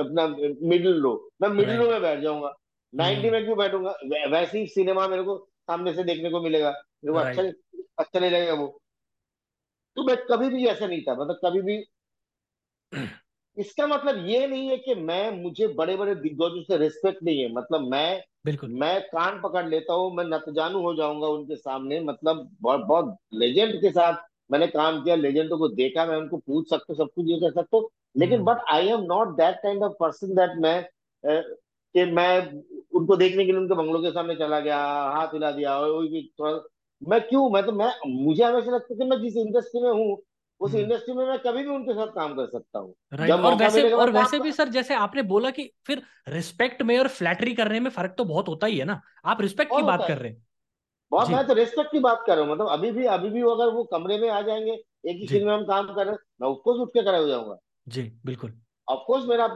S2: अपना मिडिल रो मैं मिडिल रो में बैठ जाऊँगा। Ninety
S1: hmm.
S2: में क्यों बैठूँगा? वैसे ही सिनेमा मेरे को सामने से देखने को मिलेगा। मेरे को अच्छा अच्छा नहीं लगेगा वो। तो मैं कभी भी ऐसा नहीं था मतलब कभी भी इसका मतलब ये नहीं है कि मैं मुझे बड़े बड़े दिग्गजों से रिस्पेक्ट नहीं है। मतलब मैं
S1: बिल्कुल।
S2: मैं कान पकड़ लेता हूँ मैं नतजानू हो जाऊँगा उनके सामने। मतलब बहुत बहुत लेजेंड के साथ मैंने काम किया लेजेंडों को देखा मैं उनको पूछ सकता हूँ सब कुछ ये कर सकता हूँ। लेकिन but I am not that kind of person that मैं कि मैं उनको देखने के लिए उनके बंगलों के सामने चला गया हाथ हिला दिया और थोड़ा मैं क्यों? मैं तो मैं मुझे हमेशा लगता है कि मैं जिस इंडस्ट्री में हूँ उस
S1: हम्म।
S2: इंडस्ट्री में मैं कभी भी उनके साथ काम कर सकता हूँ।
S1: राइट और वैसे और वैसे भी सर जैसे आपने बोला कि फिर रिस्पेक्ट में और फ्लैटरी करने में फ़र्क तो बहुत होता ही है ना। आप रिस्पेक्ट की बात कर रहे हैं।
S2: बहुत मैं तो रेस्पेक्ट की बात कर रहा हूँ मतलब अभी भी अभी भी अगर वो कमरे में आ जाएँगे एक ही सीन में हम काम कर रहे हैं मैं उसको उठ के खड़ा हो जाऊँगा।
S1: जी बिल्कुल।
S2: ऑफकोर्स मेरा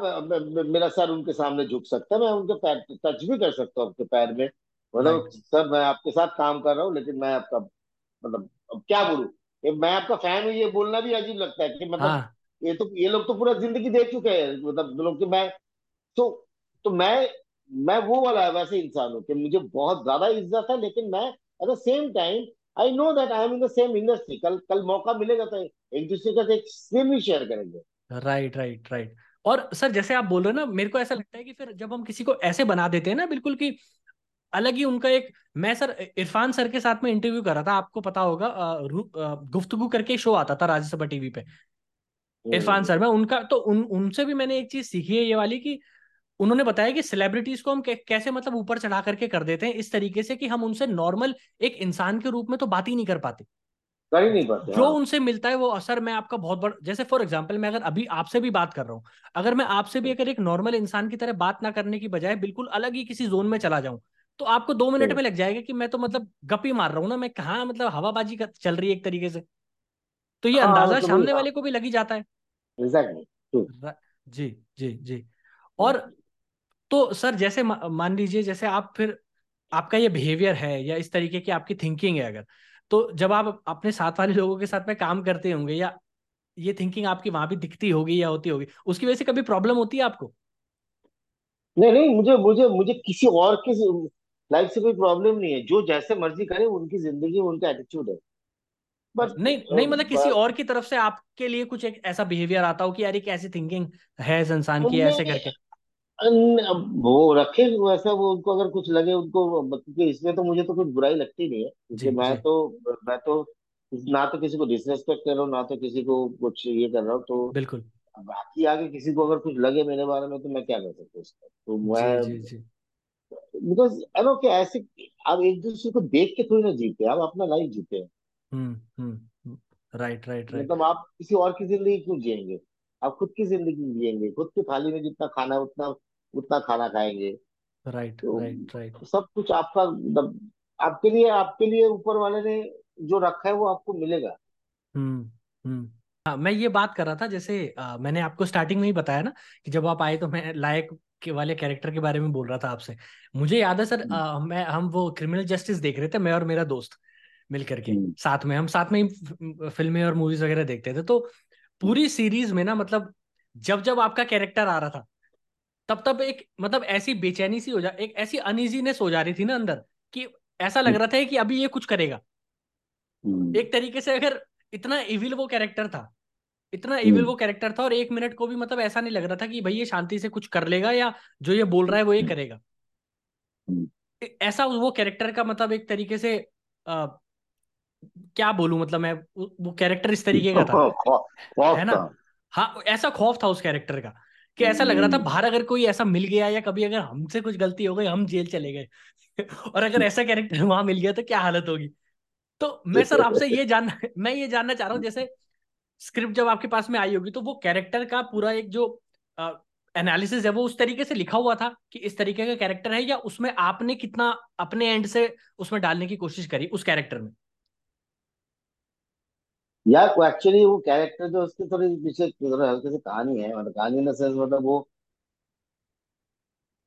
S2: मेरा सर उनके सामने झुक सकता है मैं उनके पैर टच भी कर सकता हूँ आपके पैर में। मतलब सर मैं आपके साथ काम कर रहा हूँ लेकिन मैं आपका मतलब अब क्या बोलूँ? मैं आपका फ़ैन हूँ ये बोलना भी अजीब लगता है कि मतलब
S1: हाँ।
S2: ये तो ये लोग तो पूरा ज़िंदगी दे चुके हैं मतलब लोग कि मैं तो तो मैं मैं वो वाला वैसे इंसान हूँ कि मुझे बहुत ज़्यादा इज़्ज़त है लेकिन मैं at the same time I know that I am in the same industry कल कल मौका मिलेगा तो एक दूसरे का एक स्क्रीन भी शेयर करेंगे।
S1: राइट राइट राइट और सर जैसे आप बोल रहे हो ना मेरे को ऐसा लगता है कि फिर जब हम किसी को ऐसे बना देते हैं ना बिल्कुल कि अलग ही उनका एक मैं सर इरफान सर के साथ में इंटरव्यू कर रहा था आपको पता होगा गुफ्तगू करके शो आता था राज्यसभा टीवी पे। इरफान
S2: हम्म
S1: सर में उनका तो उन उनसे भी मैंने एक चीज़ सीखी है ये वाली कि उन्होंने बताया कि सेलिब्रिटीज को हम कैसे मतलब ऊपर चढ़ा करके कर देते हैं इस तरीके से कि हम उनसे नॉर्मल एक इंसान के रूप में तो बात ही नहीं कर पाते।
S2: कर ही नहीं पाते
S1: जो
S2: हाँ।
S1: उनसे मिलता है वो असर मैं आपका बहुत बड़ा जैसे फॉर एग्जांपल मैं अगर अभी आपसे भी बात कर रहा हूँ अगर मैं आपसे भी अगर एक नॉर्मल इंसान की तरह बात ना करने की बजाय बिल्कुल अलग ही किसी जोन में चला जाऊँ तो आपको दो मिनट
S2: हम्म,
S1: में लग जाएगा कि मैं तो मतलब गप मार रहा हूँ ना मैं कहाँ मतलब हवाबाजी चल रही है एक तरीके से। तो ये
S2: हाँ
S1: अंदाज़ा
S2: तो
S1: सामने वाले को भी लग ही जाता है। जी जी जी। और तो सर जैसे मान लीजिए जैसे आप फिर आपका ये बिहेवियर है या इस तरीके की आपकी थिंकिंग है अगर तो जब आप अपने साथ वाले लोगों के साथ में काम करते होंगे या ये थिंकिंग आपकी वहाँ भी दिखती होगी या होती होगी उसकी वजह से कभी प्रॉब्लम होती है आपको?
S2: नहीं नहीं मुझे मुझे मुझे किसी और की लाइफ से कोई प्रॉब्लम नहीं है। जो जैसे मर्ज़ी करे उनकी ज़िंदगी उनका एटीट्यूड है। बट
S1: नहीं नहीं मतलब किसी और की तरफ़ से आपके लिए कुछ एक ऐसा बिहेवियर आता हो कि यार ये कैसी थिंकिंग है इस इंसान की ऐसे करके।
S2: वो रखे वैसा वो उनको अगर कुछ लगे उनको क्योंकि इसमें तो मुझे तो कुछ बुराई लगती नहीं है क्योंकि
S1: जी
S2: मैं
S1: जी।
S2: तो मैं तो ना तो किसी को डिसरेस्पेक्ट कर रहा हूँ ना तो किसी को कुछ ये कर रहा हूँ तो
S1: बिल्कुल।
S2: बाकी आगे किसी को अगर कुछ लगे मेरे बारे में तो मैं क्या कर सकता हूँ इसका तो
S1: जी
S2: मैं
S1: जी जी
S2: बिकॉज़ आई नो कि ऐसे आप एक दूसरे को देख के थोड़ी ना जीते आप अपना लाइफ जीते हैं।
S1: Hmm hmm right right right
S2: मतलब आप किसी और की ज़िंदगी क्यों जिएँगे? आप खुद की ज़िंदगी जिएँगे खुद की थाली में जितना खाना है उतना उतना खाना खाएँगे।
S1: राइट राइट राइट
S2: तो सब कुछ आपका मतलब आपके लिए आपके लिए ऊपर वाले ने जो रखा है वो आपको मिलेगा।
S1: हम्म हम्म। हाँ मैं ये बात कर रहा था जैसे आ, मैंने आपको स्टार्टिंग में ही बताया ना कि जब आप आए तो मैं लायक के वाले कैरेक्टर के बारे में बोल रहा था आपसे। मुझे याद है सर
S2: हम्म,
S1: आ, मैं हम वो क्रिमिनल जस्टिस देख रहे थे मैं और मेरा दोस्त मिल करके
S2: हम्म,
S1: साथ में हम साथ में ही फ़िल्में और मूवीज़ वगैरह देखते थे तो पूरी सीरीज़ में ना मतलब जब जब आपका कैरेक्टर आ रहा था तब तब एक मतलब ऐसी बेचैनी सी हो जा एक ऐसी अनइजीनेस हो जा रही थी ना अंदर कि ऐसा लग रहा था कि अभी ये कुछ करेगा।
S2: हम्म,
S1: एक तरीके से अगर इतना इविल वो कैरेक्टर था इतना इविल
S2: हम्म,
S1: वो कैरेक्टर था और एक मिनट को भी मतलब ऐसा नहीं लग रहा था कि भाई ये शांति से कुछ कर लेगा या जो ये बोल रहा है वो ये करेगा।
S2: हम्म,
S1: ऐसा वो कैरेक्टर का मतलब एक तरीके से आ, क्या बोलूँ मतलब मैं वो कैरेक्टर इस तरीके का था।
S2: खौफ
S1: है ना? हाँ ऐसा खौफ था उस कैरेक्टर का कि ऐसा लग रहा था
S2: हम्म,
S1: बाहर अगर कोई ऐसा मिल गया या कभी अगर हमसे कुछ गलती हो गई हम जेल चले गए। और अगर ऐसा कैरेक्टर वहाँ मिल गया तो क्या हालत होगी? तो मैं सर आपसे ये जानना मैं ये जानना चाह रहा हूँ जैसे स्क्रिप्ट जब आपके पास में आई होगी तो वो कैरेक्टर का पूरा एक जो एनालिसिस है वो उस तरीके से लिखा हुआ था कि इस तरीके का कैरेक्टर है या उसमें आपने कितना अपने एंड से उसमें डालने की कोशिश करी उस कैरेक्टर में?
S2: यार वो एक्चुअली वो कैरेक्टर जो उसकी थोड़ी पीछे थोड़ा हल्के से कहानी है मतलब कहानी इन द सेंस मतलब वो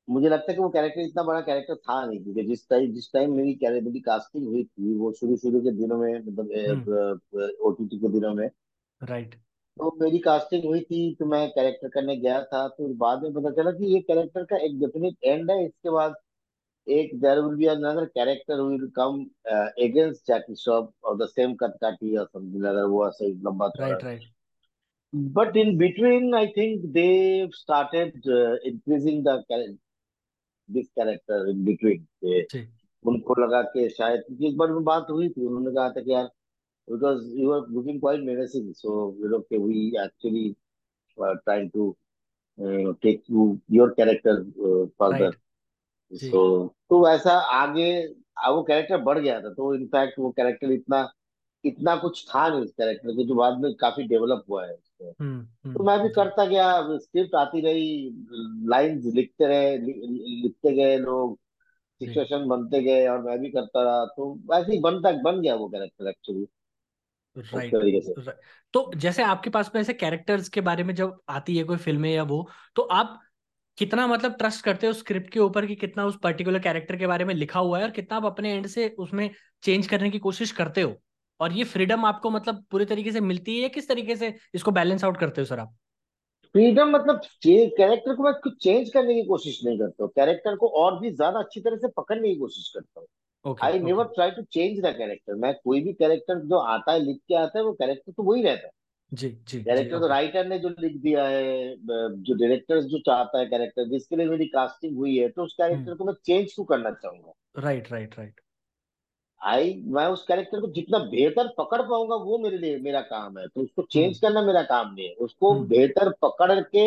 S2: मुझे लगता है कि वो कैरेक्टर इतना बड़ा कैरेक्टर था नहीं क्योंकि जिस टाइम जिस टाइम मेरी कैरे- मेरी कास्टिंग हुई थी वो शुरू शुरू के दिनों में
S1: हम्म।
S2: मतलब ओटीटी के दिनों में।
S1: राइट
S2: तो मेरी कास्टिंग हुई थी तो मैं कैरेक्टर करने गया था तो बाद में पता चला कि ये कैरेक्टर का एक डेफिनेट एंड है इसके बाद एक there will be another character will come against Jackie Shroff और द सेम कटकाटी और समथिंग अगर वो ऐसे लंबा चौड़ा
S1: right right
S2: but in between I think they started increasing the this character in between उनको लगा कि शायद क्योंकि एक बार में बात हुई थी उन्होंने कहा था कि यार because you are looking quite menacing so you know कि we actually trying to take you your character further
S1: जी।
S2: तो वैसा आगे आ, वो कैरेक्टर बढ़ गया था तो इनफैक्ट वो कैरेक्टर इतना इतना कुछ था नहीं उस कैरेक्टर के जो बाद में काफ़ी डेवलप हुआ है उसको
S1: हम्म
S2: तो मैं भी
S1: हम्म
S2: करता गया स्क्रिप्ट आती रही लाइंस लिखते रहे लि, लिखते गए लोग सिचुएशन बनते गए और मैं भी करता रहा तो वैसे ही बनता बन गया वो कैरेक्टर एक्चुअली उस
S1: राइट
S2: तरीके से।
S1: तो जैसे आपके पास में ऐसे कैरेक्टर्स के बारे में जब आती है कोई फ़िल्में या वो तो आप कितना मतलब ट्रस्ट करते हो स्क्रिप्ट के ऊपर कि कितना उस पर्टिकुलर कैरेक्टर के बारे में लिखा हुआ है और कितना आप अपने एंड से उसमें चेंज करने की कोशिश करते हो? और ये फ्रीडम आपको मतलब पूरे तरीके से मिलती है या किस तरीके से इसको बैलेंस आउट करते हो सर आप?
S2: फ्रीडम मतलब कैरेक्टर को मैं कुछ चेंज करने की कोशिश नहीं करता हूँ। कैरेक्टर को और भी ज़्यादा अच्छी तरह से पकड़ने की कोशिश करता हूँ। I never try to change the character मैं कोई भी कैरेक्टर जो आता है लिख के आता है वो कैरेक्टर तो वही रहता है।
S1: जी जी
S2: कैरेक्टर तो राइटर ने जो लिख दिया है जो डायरेक्टर जो चाहता है कैरेक्टर जिसके लिए मेरी कास्टिंग हुई है तो उस
S1: हम्म।
S2: कैरेक्टर को मैं चेंज क्यों करना चाहूँगा।
S1: राइट राइट राइट
S2: आई मैं उस कैरेक्टर को जितना बेहतर पकड़ पाऊँगा वो मेरे लिए मेरा काम है। तो उसको चेंज
S1: हम्म।
S2: करना मेरा काम नहीं है। उसको
S1: हम्म।
S2: बेहतर पकड़ के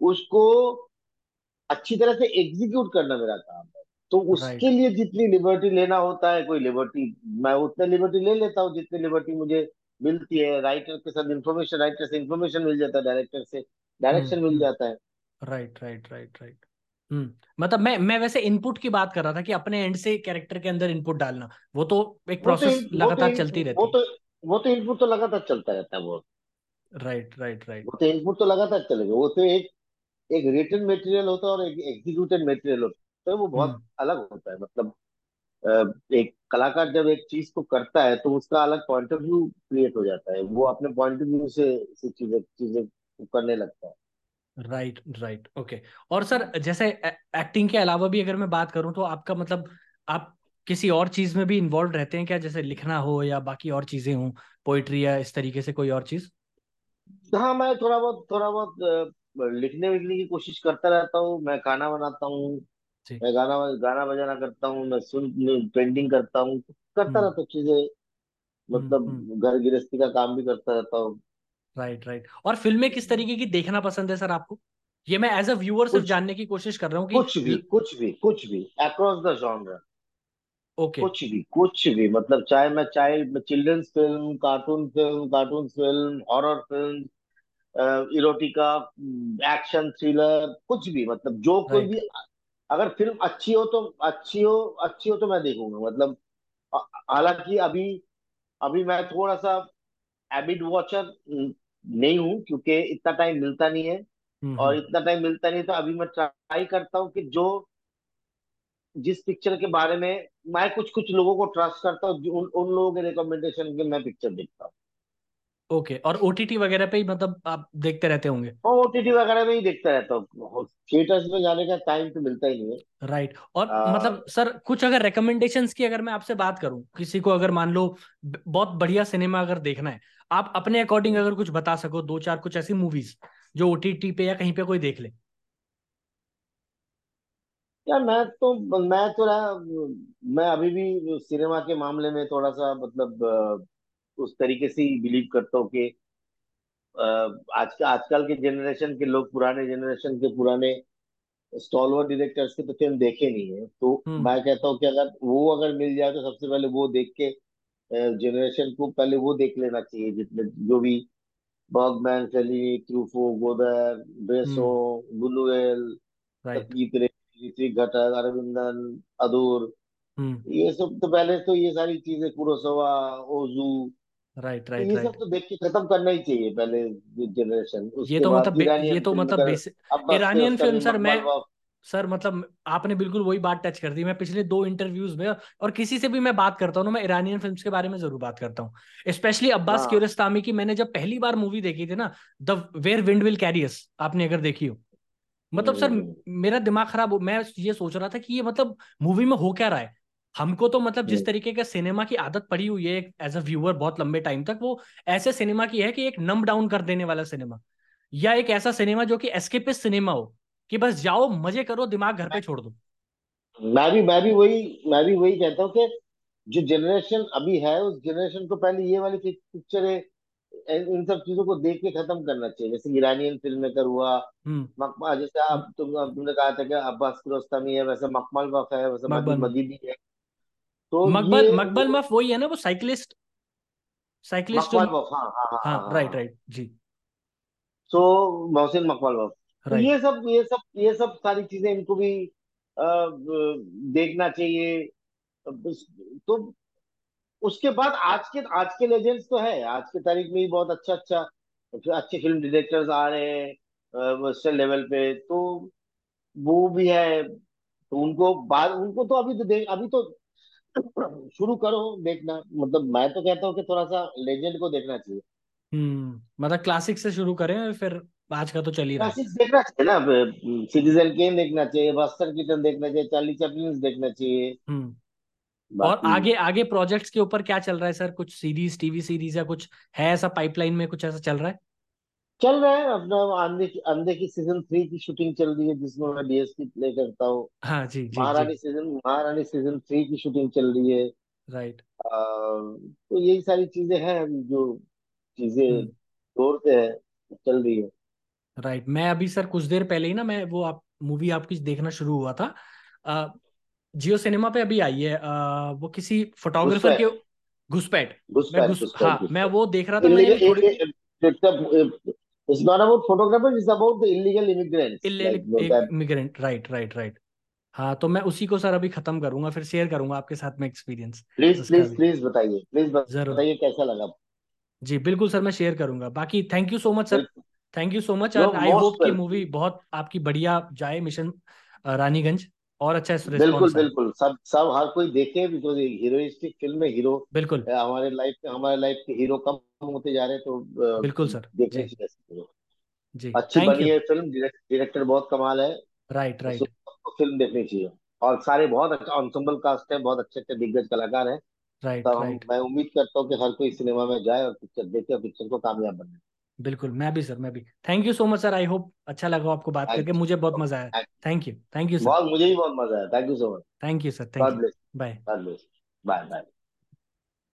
S2: उसको अच्छी तरह से एग्जीक्यूट करना मेरा काम है। तो उसके लिए जितनी लिबर्टी लेना होता है कोई लिबर्टी मैं उतने लिबर्टी ले लेता हूँ जितनी लिबर्टी मुझे मिलती है राइटर के साथ इंफॉर्मेशन राइटर से इंफॉर्मेशन मिल जाता है डायरेक्टर से
S1: हम्म
S2: डायरेक्शन मिल
S1: हम्म।
S2: जाता है।
S1: Right right right right hmm मतलब मैं मैं वैसे इनपुट की बात कर रहा था कि अपने एंड से कैरेक्टर के अंदर इनपुट डालना वो तो एक
S2: वो तो
S1: प्रोसेस
S2: वो तो
S1: लगातार चलती
S2: वो
S1: रहती है।
S2: तो वो तो इनपुट तो लगातार चलता रहता है वो।
S1: राइट राइट राइट
S2: वो तो इनपुट तो लगातार चलेगा वो तो एक एक रिटन मटेरियल होता है और एक एग्जीक्यूटेड मटेरियल होता है तो वो बहुत
S1: हम्म।
S2: अलग होता है मतलब एक कलाकार जब एक चीज़ को करता है तो उसका अलग पॉइंट ऑफ़ व्यू क्रिएट हो जाता है। वो अपने पॉइंट ऑफ़ व्यू से चीज़ें चीज़ें करने लगता है।
S1: राइट राइट ओके और सर जैसे एक्टिंग के अलावा भी अगर मैं बात करूँ तो आपका मतलब आप किसी और चीज़ में भी इन्वॉल्व रहते हैं क्या? जैसे लिखना हो या बाकी और चीज़ें हों पोइट्री या इस तरीके से कोई और चीज़?
S2: हाँ मैं थोड़ा बहुत थोड़ा बहुत लिखने विखने की कोशिश करता रहता हूँ मैं खाना बनाता हूँ
S1: जी।
S2: मैं गाना गाना बजाना करता हूँ मैं सुन पेंटिंग करता हूँ करता
S1: हम्म।
S2: रहता हूँ चीज़ें।
S1: हम्म हम्म।
S2: मतलब घर गृहस्थी का काम भी करता रहता हूँ।
S1: Right right. और फ़िल्में किस तरीके की देखना पसंद है सर आपको? ये मैं एज अ व्यूअर सिर्फ़
S2: कुछ
S1: जानने की कोशिश कर रहा हूँ कि
S2: कुछ भी कुछ भी कुछ भी अक्रॉस द जॉनर
S1: ओके।
S2: कुछ भी कुछ भी मतलब चाहे मैं चाहे children's film cartoon film cartoon film horror film erotica action thriller कुछ भी मतलब जो कोई
S1: राइट
S2: भी अगर फ़िल्म अच्छी हो तो अच्छी हो अच्छी हो तो मैं देखूँगा। मतलब हालाँकि अभी अभी मैं थोड़ा सा एबिड वॉचर नहीं हूँ क्योंकि इतना टाइम मिलता नहीं है।
S1: हम्म
S2: और
S1: हम्म।
S2: इतना टाइम मिलता नहीं तो अभी मैं ट्राई करता हूँ कि जो जिस पिक्चर के बारे में मैं कुछ कुछ लोगों को ट्रस्ट करता हूँ उन, उन लोगों के रिकमेंडेशन के मैं पिक्चर देखता हूँ।
S1: ओके और ओटीटी वगैरह पे ही मतलब आप देखते रहते होंगे?
S2: ओटीटी वगैरह में ही देखता रहता हूँ। थिएटर्स में जाने का टाइम तो मिलता ही नहीं है।
S1: राइट और
S2: आ,
S1: मतलब सर कुछ अगर रिकमेंडेशंस की अगर मैं आपसे बात करूँ किसी को अगर मान लो बहुत बढ़िया सिनेमा अगर देखना है आप अपने अकॉर्डिंग अगर कुछ बता सको दो चार कुछ ऐसी मूवीज़ जो ओटीटी पे या कहीं पे कोई देख ले।
S2: यार मैं तो मैं तो रहा मैं अभी भी सिनेमा के मामले में थोड़ा सा मतलब उस तरीके से ही बिलीव करता हूँ कि आज आजकल के जनरेशन के लोग पुराने जनरेशन के पुराने स्टॉलवर डायरेक्टर्स के तो फ़िल्म देखे नहीं है। तो
S1: हम्म।
S2: मैं कहता हूँ कि अगर वो अगर मिल जाए तो सबसे पहले वो देख के जनरेशन को पहले वो देख लेना चाहिए जितने जो भी बर्गमैन फेलिनी ट्रूफो गोदर ब्रेसो रे ऋत्विक घटक अरविंदन अदूर ये सब तो पहले तो ये सारी चीज़ें कुरोसावा ओजू
S1: राइट राइट
S2: ये सब तो देख के खत्म करना ही चाहिए पहले जनरेशन
S1: ये तो मतलब ये तो मतलब ईरानियन फ़िल्म सर मैं सर मतलब आपने बिल्कुल वही बात टच कर दी। मैं पिछले दो इंटरव्यूज़ में और किसी से भी मैं बात करता हूँ ना मैं ईरानियन फिल्म्स के बारे में ज़रूर बात करता हूँ। स्पेशली अब्बास
S2: हाँ।
S1: कियारोस्तामी की मैंने जब पहली बार मूवी देखी थी ना the where wind will carry us आपने अगर देखी हो। मतलब सर
S2: हम्म,
S1: मेरा दिमाग खराब हो मैं ये सोच रहा था कि ये मतलब मूवी में हो क्या रहा है? हमको तो मतलब जिस तरीके का सिनेमा की आदत पड़ी हुई है एज अ व्यूअर बहुत लंबे टाइम तक वो ऐसे सिनेमा की है कि एक नम डाउन कर देने वाला सिनेमा। या एक ऐसा सिनेमा जो कि एस्केपिस्ट सिनेमा हो कि बस जाओ मज़े करो दिमाग घर पे छोड़ दो।
S2: मैं भी मैं भी वही मैं भी वही कहता हूँ कि जो जनरेशन अभी है उस जनरेशन को पहले ये वाली पिक्चर इन सब चीज़ों को देख के खत्म करना चाहिए। जैसे ईरानियन फ़िल्म मेकर हुआ
S1: हम्म।
S2: मकमा जैसे आप तुम तुमने कहा था कि अब्बास कियारोस्तामी है वैसे मकमल वफ है वैसे मजीदी है। तो
S1: मकबल मकबल मफ वही है ना वो साइकिलिस्ट? साइकिलिस्ट जो
S2: मकमल वफ हाँ हाँ हाँ
S1: हाँ
S2: हाँ हाँ
S1: राइट
S2: हाँ।
S1: राइट जी।
S2: तो मोहसिन मकबल वफ तो ये सब ये सब ये सब सारी चीज़ें इनको भी देखना चाहिए। तो उसके बाद आज के आज के लेजेंड्स तो है। आज के तारीख में भी बहुत अच्छा अच्छा अच्छे फ़िल्म डायरेक्टर्स आ रहे हैं वेस्टर्न लेवल पे। तो वो भी है। तो उनको बाद उनको तो अभी तो देख अभी तो शुरू करो देखना। मतलब मैं तो कहता हूँ कि थोड़ा सा लेजेंड को देखना चाहिए।
S1: हम्म मतलब क्लासिक से शुरू करें फिर आज का तो चल ही रहा है।
S2: देखना चाहिए ना सिटीजन केन देखना चाहिए बस्टर कीटन देखना चाहिए चार्ली चैपलिन देखना चाहिए।
S1: हम्म और आगे आगे प्रोजेक्ट्स के ऊपर क्या चल रहा है सर? कुछ सीरीज़ टीवी सीरीज़ या कुछ है ऐसा पाइपलाइन में कुछ ऐसा चल रहा है?
S2: चल रहा है अपना अंधे की अंधे की सीज़न थ्री की शूटिंग चल रही है जिसमें मैं डीएसपी प्ले करता हूँ।
S1: हाँ जी जी जी।
S2: महारानी सीज़न महारानी सीज़न थ्री की शूटिंग चल रही है।
S1: राइट
S2: आ, तो यही सारी चीज़ें हैं अभी जो चीज़ें ज़ोर से है चल रही है।
S1: राइट मैं अभी सर कुछ देर पहले ही ना मैं वो आप मूवी आपकी देखना शुरू हुआ था। आ, जियो सिनेमा पे अभी आई है आ, वो किसी फोटोग्राफर के
S2: घुसपैठ।
S1: घुसपैठ मैं घुस हाँ मैं वो देख रहा था मैंने थोड़ी
S2: it's not about photographers it's about the illegal immigrants. Illegal like that
S1: immigrant right right right हाँ तो मैं उसी को सर अभी खत्म करूँगा फिर शेयर करूँगा आपके साथ में एक्सपीरियंस
S2: प्लीज़ प्लीज़ प्लीज़ बताइए प्लीज़
S1: ज़रूर।
S2: बताइए कैसा लगा।
S1: जी बिल्कुल सर मैं शेयर करूँगा। बाकी thank you so much sir thank you so much I hope कि मूवी बहुत आपकी बढ़िया जाए मिशन रानीगंज। और अच्छा
S2: बिल्कुल
S1: रिस्पॉन्स
S2: बिल्कुल। सब सब हर कोई देखे बिकॉज़ हीरोइस्टिक फ़िल्म में हीरो
S1: बिल्कुल।
S2: हमारे लाइफ में हमारे लाइफ के हीरो कम होते जा रहे हैं तो
S1: बिल्कुल सर।
S2: देखने
S1: जी।
S2: अच्छी बनी है फ़िल्म डायरेक्टर बहुत कमाल है।
S1: राइट राइट
S2: फ़िल्म देखनी चाहिए। और सारे बहुत अच्छा ensemble कास्ट है बहुत अच्छे अच्छे दिग्गज कलाकार हैं।
S1: राइट
S2: हम
S1: राइट
S2: मैं उम्मीद करता हूँ कि हर कोई सिनेमा में जाए और पिक्चर देखे और पिक्चर को कामयाब बने।
S1: बिल्कुल मैं भी सर मैं भी। Thank you so much sir I hope अच्छा लगा आपको बात करके। मुझे बहुत मज़ा आया। Thank you thank you sir
S2: बहुत मुझे भी बहुत मज़ा आया। Thank you so much
S1: thank you sir thank you bye
S2: bye bye